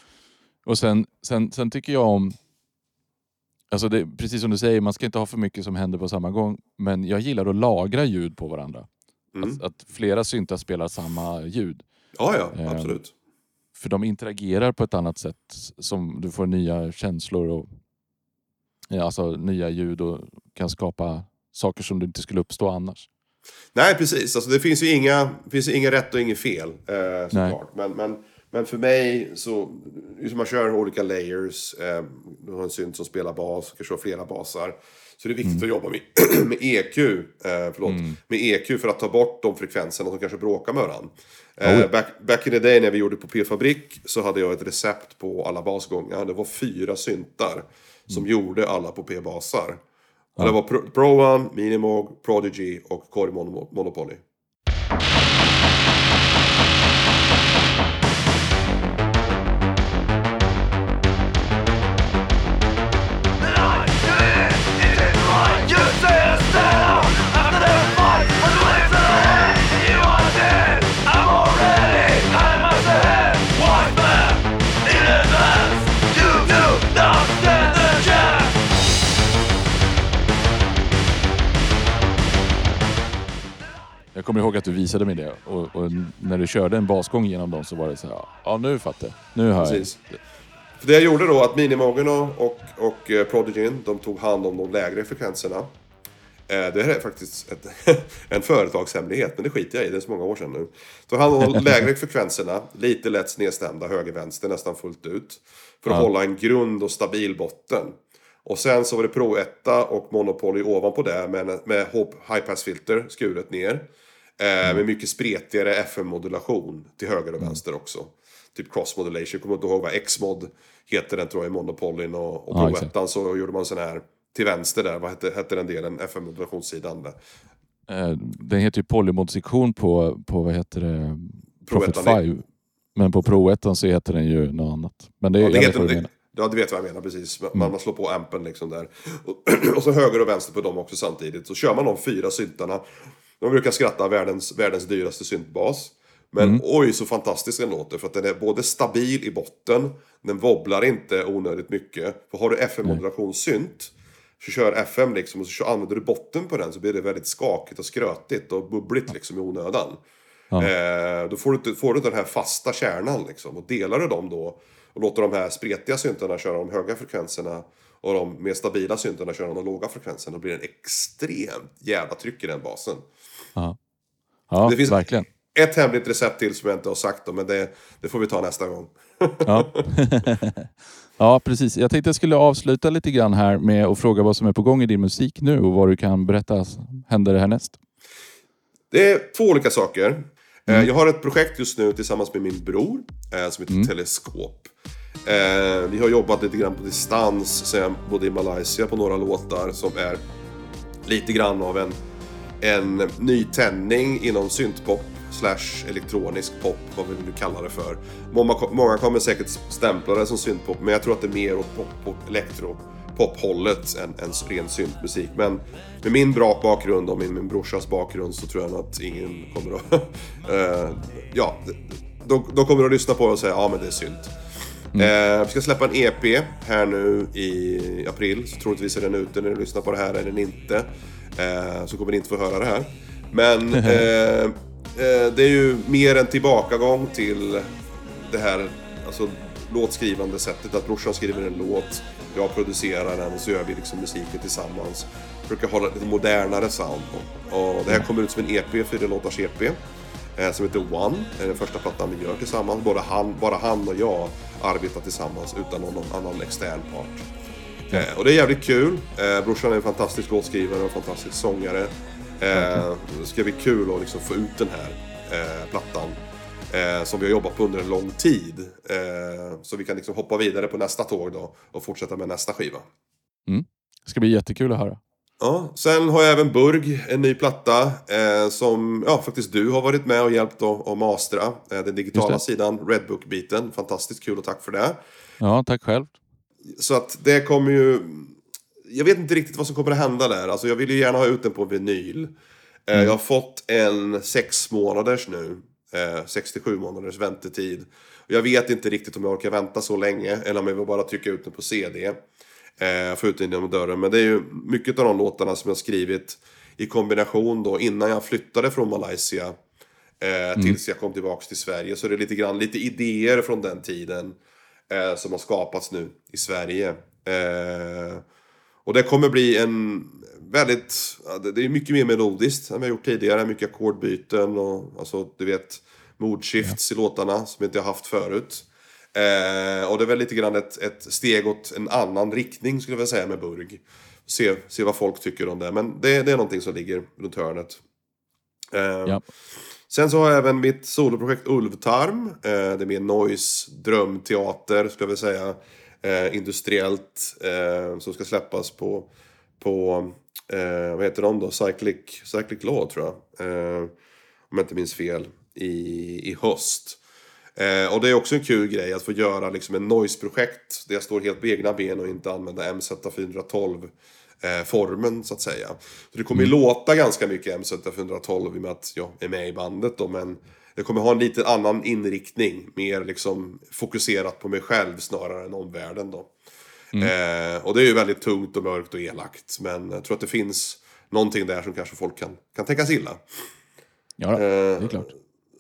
Speaker 1: Och sen, sen, sen tycker jag om... Alltså det, precis som du säger, man ska inte ha för mycket som händer på samma gång. Men jag gillar att lagra ljud på varandra. Att, att flera syntar spelar samma ljud.
Speaker 2: Ja, ja,
Speaker 1: Ehm,
Speaker 2: absolut.
Speaker 1: För de interagerar på ett annat sätt. Som du får nya känslor och alltså, nya ljud och kan skapa saker som inte skulle uppstå annars.
Speaker 2: Nej, precis. Alltså, det finns ju inga, finns ju inga rätt och inget fel, eh, såklart. Men, men, men för mig så, just man kör olika layers, eh, du har en synt som spelar bas, kanske har flera basar. Så det är viktigt att jobba med, [CLEARS THROAT] med EQ, eh, förlåt, med EQ för att ta bort de frekvenserna som kanske bråkar med varandra. Eh, back, back in the day när vi gjorde på P-fabrik så hade jag ett recept på alla basgångar. Det var fyra syntar som gjorde alla på P-basar. Och Det var Pro, One, Minimog, Prodigy och Core Mono- Monopoly.
Speaker 1: Kommer ihåg att du visade mig det och, och när du körde en basgång genom dem så var det så här, ja nu fattar jag. Nu hör
Speaker 2: Precis. För det jag gjorde då att Minimogen och, och, eh, Prodigyn, de tog hand om de lägre frekvenserna. Eh, Det här är faktiskt ett, [LAUGHS] en företagshemlighet, men det skiter jag i, det är så många år sedan nu. Tog hand om de [LAUGHS] lägre frekvenserna, lite lätt snedstämda, höger-vänster nästan fullt ut. För att
Speaker 1: Ja.
Speaker 2: hålla en grund och stabil botten. Och sen så var det Pro 1 och Monopoly ovanpå det med, med high pass-filter skuret ner. Eh, med mycket spretigare FM-modulation till höger och vänster också. Typ cross modulation, kommer inte ihåg vad X-mod heter den tror jag i Monopolyn och, och
Speaker 1: Ja,
Speaker 2: Pro
Speaker 1: exakt.
Speaker 2: 1 så gjorde man sån här till vänster där, vad hette, hette den delen, FM-modulationssidan där.
Speaker 1: Eh, Den heter ju polymod-sektion på, på vad heter det,
Speaker 2: Pro
Speaker 1: Prophet
Speaker 2: 1.
Speaker 1: 5. Men på Pro 1 så heter den ju något annat. Men det,
Speaker 2: Ja, det
Speaker 1: vet
Speaker 2: heter,
Speaker 1: du
Speaker 2: det, ja, du vet vad jag menar precis. Man, man slår på ampen liksom där. Och, [CLEARS THROAT] och så höger och vänster på dem också samtidigt. Så kör man de fyra syntarna. De brukar skratta världens, världens dyraste syntbas. Men oj så fantastisk den låter. För att den är både stabil i botten. Den wobblar inte onödigt mycket. För har du FM-modulationssynt. Så kör FM liksom och så använder du botten på den så blir det väldigt skakigt och skrötigt och bubbligt liksom i onödan. Eh, då får du, får du den här fasta kärnan liksom. Och delar du dem då och låter de här spretiga syntarna köra de höga frekvenserna och de mer stabila syntarna köra de låga frekvenserna. Då blir det en extremt jävla tryck i den basen.
Speaker 1: Ja,
Speaker 2: Det finns-
Speaker 1: verkligen.
Speaker 2: Ett hemligt recept till som jag inte har sagt men det, det får vi ta nästa gång.
Speaker 1: Ja. [LAUGHS] ja, precis. Jag tänkte jag skulle avsluta lite grann här med att fråga vad som är på gång i din musik nu och vad du kan berätta händer härnäst.
Speaker 2: Det är två olika saker. Eh, Jag har ett projekt just nu tillsammans med min bror eh, som heter Teleskop. Eh, vi har jobbat lite grann på distans sen jag bodde i Malaysia på några låtar som är lite grann av en, en nytändning inom syntpop slash elektronisk pop, vad vill du kalla det för. Många, många kommer säkert stämpla det som syntpop, men jag tror att det är mer åt pop, pop, elektro pophållet än, än ren syntmusik. Men med min bra bakgrund och min, min brorsas bakgrund så tror jag att ingen kommer att... [LAUGHS] eh, ja, de, de kommer att lyssna på det och säga ja men det är synt. Eh, vi ska släppa en EP här nu i april. Så troligtvis är den ute när du lyssnar på det här, är den inte. Eh, så kommer ni inte få höra det här. Men eh, [LAUGHS] eh, det är ju mer en tillbakagång till det här alltså, låtskrivande sättet. Att brorsan skriver en låt, jag producerar den och så gör vi liksom musiken tillsammans. Brukar ha lite modernare sound. Och, och det här kommer ut som en EP, fyra låtars EP. Eh, som heter One. Det är den första plattan vi gör tillsammans. Både han, bara han och jag arbetar tillsammans utan någon annan extern part. Eh, och det är jävligt kul. Eh, brorsan är en fantastisk låtskrivare och fantastisk sångare. Eh, det ska bli kul att liksom få ut den här eh, plattan. Eh, som vi har jobbat på under en lång tid. Eh, så vi kan liksom hoppa vidare på nästa tåg då och fortsätta med nästa skiva.
Speaker 1: Det ska bli jättekul att höra.
Speaker 2: Ja, sen har jag även Burg, en ny platta eh, som ja, faktiskt du har varit med och hjälpt att, mastra. Eh, den digitala sidan, Redbook-biten. Fantastiskt kul och tack för det.
Speaker 1: Ja, tack själv.
Speaker 2: Så att det kommer ju... Jag vet inte riktigt vad som kommer att hända där. Alltså jag vill ju gärna ha ut den på vinyl. Eh, Jag har fått en sex månaders nu. Eh, 67 månaders väntetid. Jag vet inte riktigt om jag orkar vänta så länge. Eller om jag vill bara trycka ut den på CD. Eh, få ut den genom dörren. Men det är ju mycket av de låtarna som jag skrivit i kombination då innan jag flyttade från Malaysia eh, tills jag kom tillbaka till Sverige. Så det är lite grann lite idéer från den tiden eh, som har skapats nu i Sverige. Eh, och det kommer bli en väldigt, det är mycket mer melodiskt än vi har gjort tidigare. Mycket ackordbyten och alltså du vet moodshifts i låtarna som jag inte har haft förut. Eh, och det är väl lite grann ett, ett steg åt en annan riktning skulle jag vilja säga med Burg. Se, se vad folk tycker om det. Men det, det är någonting som ligger runt hörnet. Eh,
Speaker 1: Ja.
Speaker 2: Sen så har jag även mitt soloprojekt Ulvtarm. Eh, det är mer noise, drömteater skulle jag vilja säga. Eh, industriellt. Eh, som ska släppas på, på eh, vad heter de då? Cyclic, Cyclic Law tror jag. Eh, om jag inte minns fel. I, i höst. Eh, och det är också en kul grej att få göra liksom en noise-projekt där jag står helt på egna ben och inte använder MZ412 eh, formen så att säga. Så det kommer ju låta ganska mycket MZ412 i och med att jag är med i bandet då, men det kommer ha en lite annan inriktning. Mer liksom fokuserat på mig själv snarare än omvärlden då. Eh, och det är ju väldigt tungt och mörkt och elakt. Men jag tror att det finns någonting där som kanske folk kan, kan tänkas illa.
Speaker 1: Ja, då, det är klart.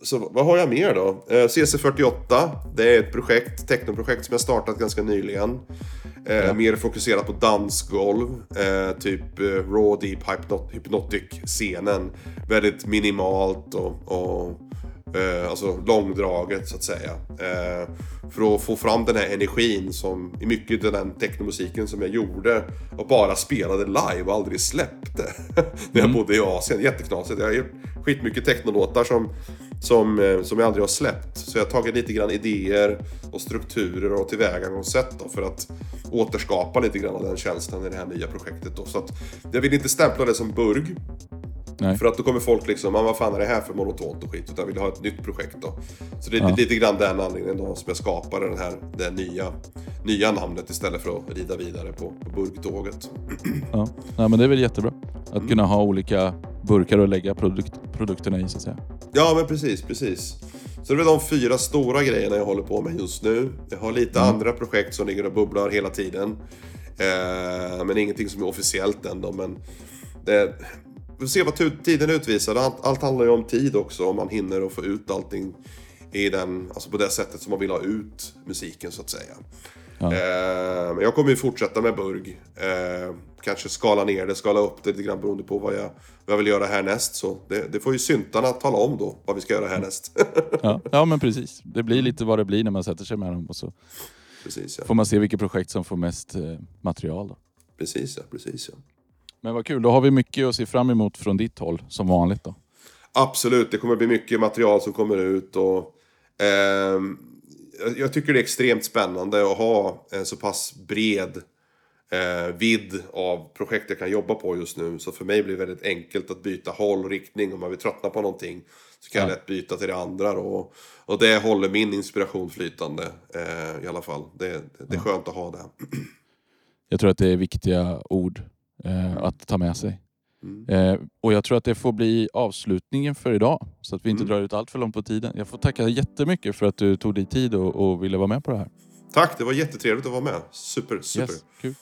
Speaker 2: Så vad har jag mer då? Eh, CC48, det är ett projekt, technoprojekt som jag startat ganska nyligen. Eh, Mer fokuserat på dansgolv, eh, typ raw deep hypnot- hypnotic-scenen. Väldigt minimalt och, och eh, alltså långdraget så att säga. Eh, för att få fram den här energin som i mycket av den technomusiken som jag gjorde och bara spelade live och aldrig släppte. [LAUGHS] När jag bodde i Asien, jätteknasigt. Jag har gjort skitmycket technolåtar som, som, eh, som jag aldrig har släppt. Så jag har tagit lite grann idéer och strukturer och tillvägagångssätt då för att återskapa lite grann av den känslan i det här nya projektet då. Så att jag vill inte stämpla det som burg.
Speaker 1: Nej.
Speaker 2: För att då kommer folk liksom, "Men vad fan är det här för monotont och skit? Utan vill ha ett nytt projekt då. Så det är
Speaker 1: Ja.
Speaker 2: lite grann den anledningen då som jag skapade den här, det nya, nya namnet istället för att rida vidare på, på burktåget. [CLEARS THROAT]
Speaker 1: Ja. Nej, men det är väl jättebra. Att
Speaker 2: Mm.
Speaker 1: kunna ha olika burkar att lägga produkt, produkterna i så att säga.
Speaker 2: Ja men precis, precis. Så det är de fyra stora grejerna jag håller på med just nu. Jag har lite andra projekt som ligger och bubblar hela tiden. Eh, men ingenting som är officiellt än då. Men det, får se vad tiden utvisar. Allt, allt handlar ju om tid också. Om man hinner att få ut allting i den, alltså på det sättet som man vill ha ut musiken så att säga.
Speaker 1: Ja.
Speaker 2: Eh, jag kommer ju fortsätta med Burg. Eh, kanske skala ner det, skala upp det lite grann beroende på vad jag, vad jag vill göra härnäst. Så det, det får ju syntarna tala om då, vad vi ska göra härnäst.
Speaker 1: Ja. ja, men precis. Det blir lite vad det blir när man sätter sig med dem och så
Speaker 2: precis ja.
Speaker 1: får man se vilket projekt som får mest eh, material. Då.
Speaker 2: Precis ja, precis ja.
Speaker 1: Men vad kul, då har vi mycket att se fram emot från ditt håll som vanligt då.
Speaker 2: Absolut, det kommer bli mycket material som kommer ut och ehm, jag- jag tycker det är extremt spännande att ha en så pass bred eh, vidd av projekt jag kan jobba på just nu. Så för mig blir det väldigt enkelt att byta håll och riktning om man vill tröttna på någonting. Så kan jag
Speaker 1: Ja.
Speaker 2: lätt byta till det andra då. Och det håller min inspiration flytande eh, i alla fall. Det, det är skönt att ha det.
Speaker 1: Jag tror att det är viktiga ord eh, att ta med sig.
Speaker 2: Mm.
Speaker 1: Eh, och jag tror att det får bli avslutningen för idag. Så att vi inte
Speaker 2: Mm.
Speaker 1: drar ut allt för långt på tiden. Jag får tacka jättemycket för att du tog dig tid och, och ville vara med på det här.
Speaker 2: Tack, det var jättetrevligt att vara med. Super, super.
Speaker 1: Yes, kul.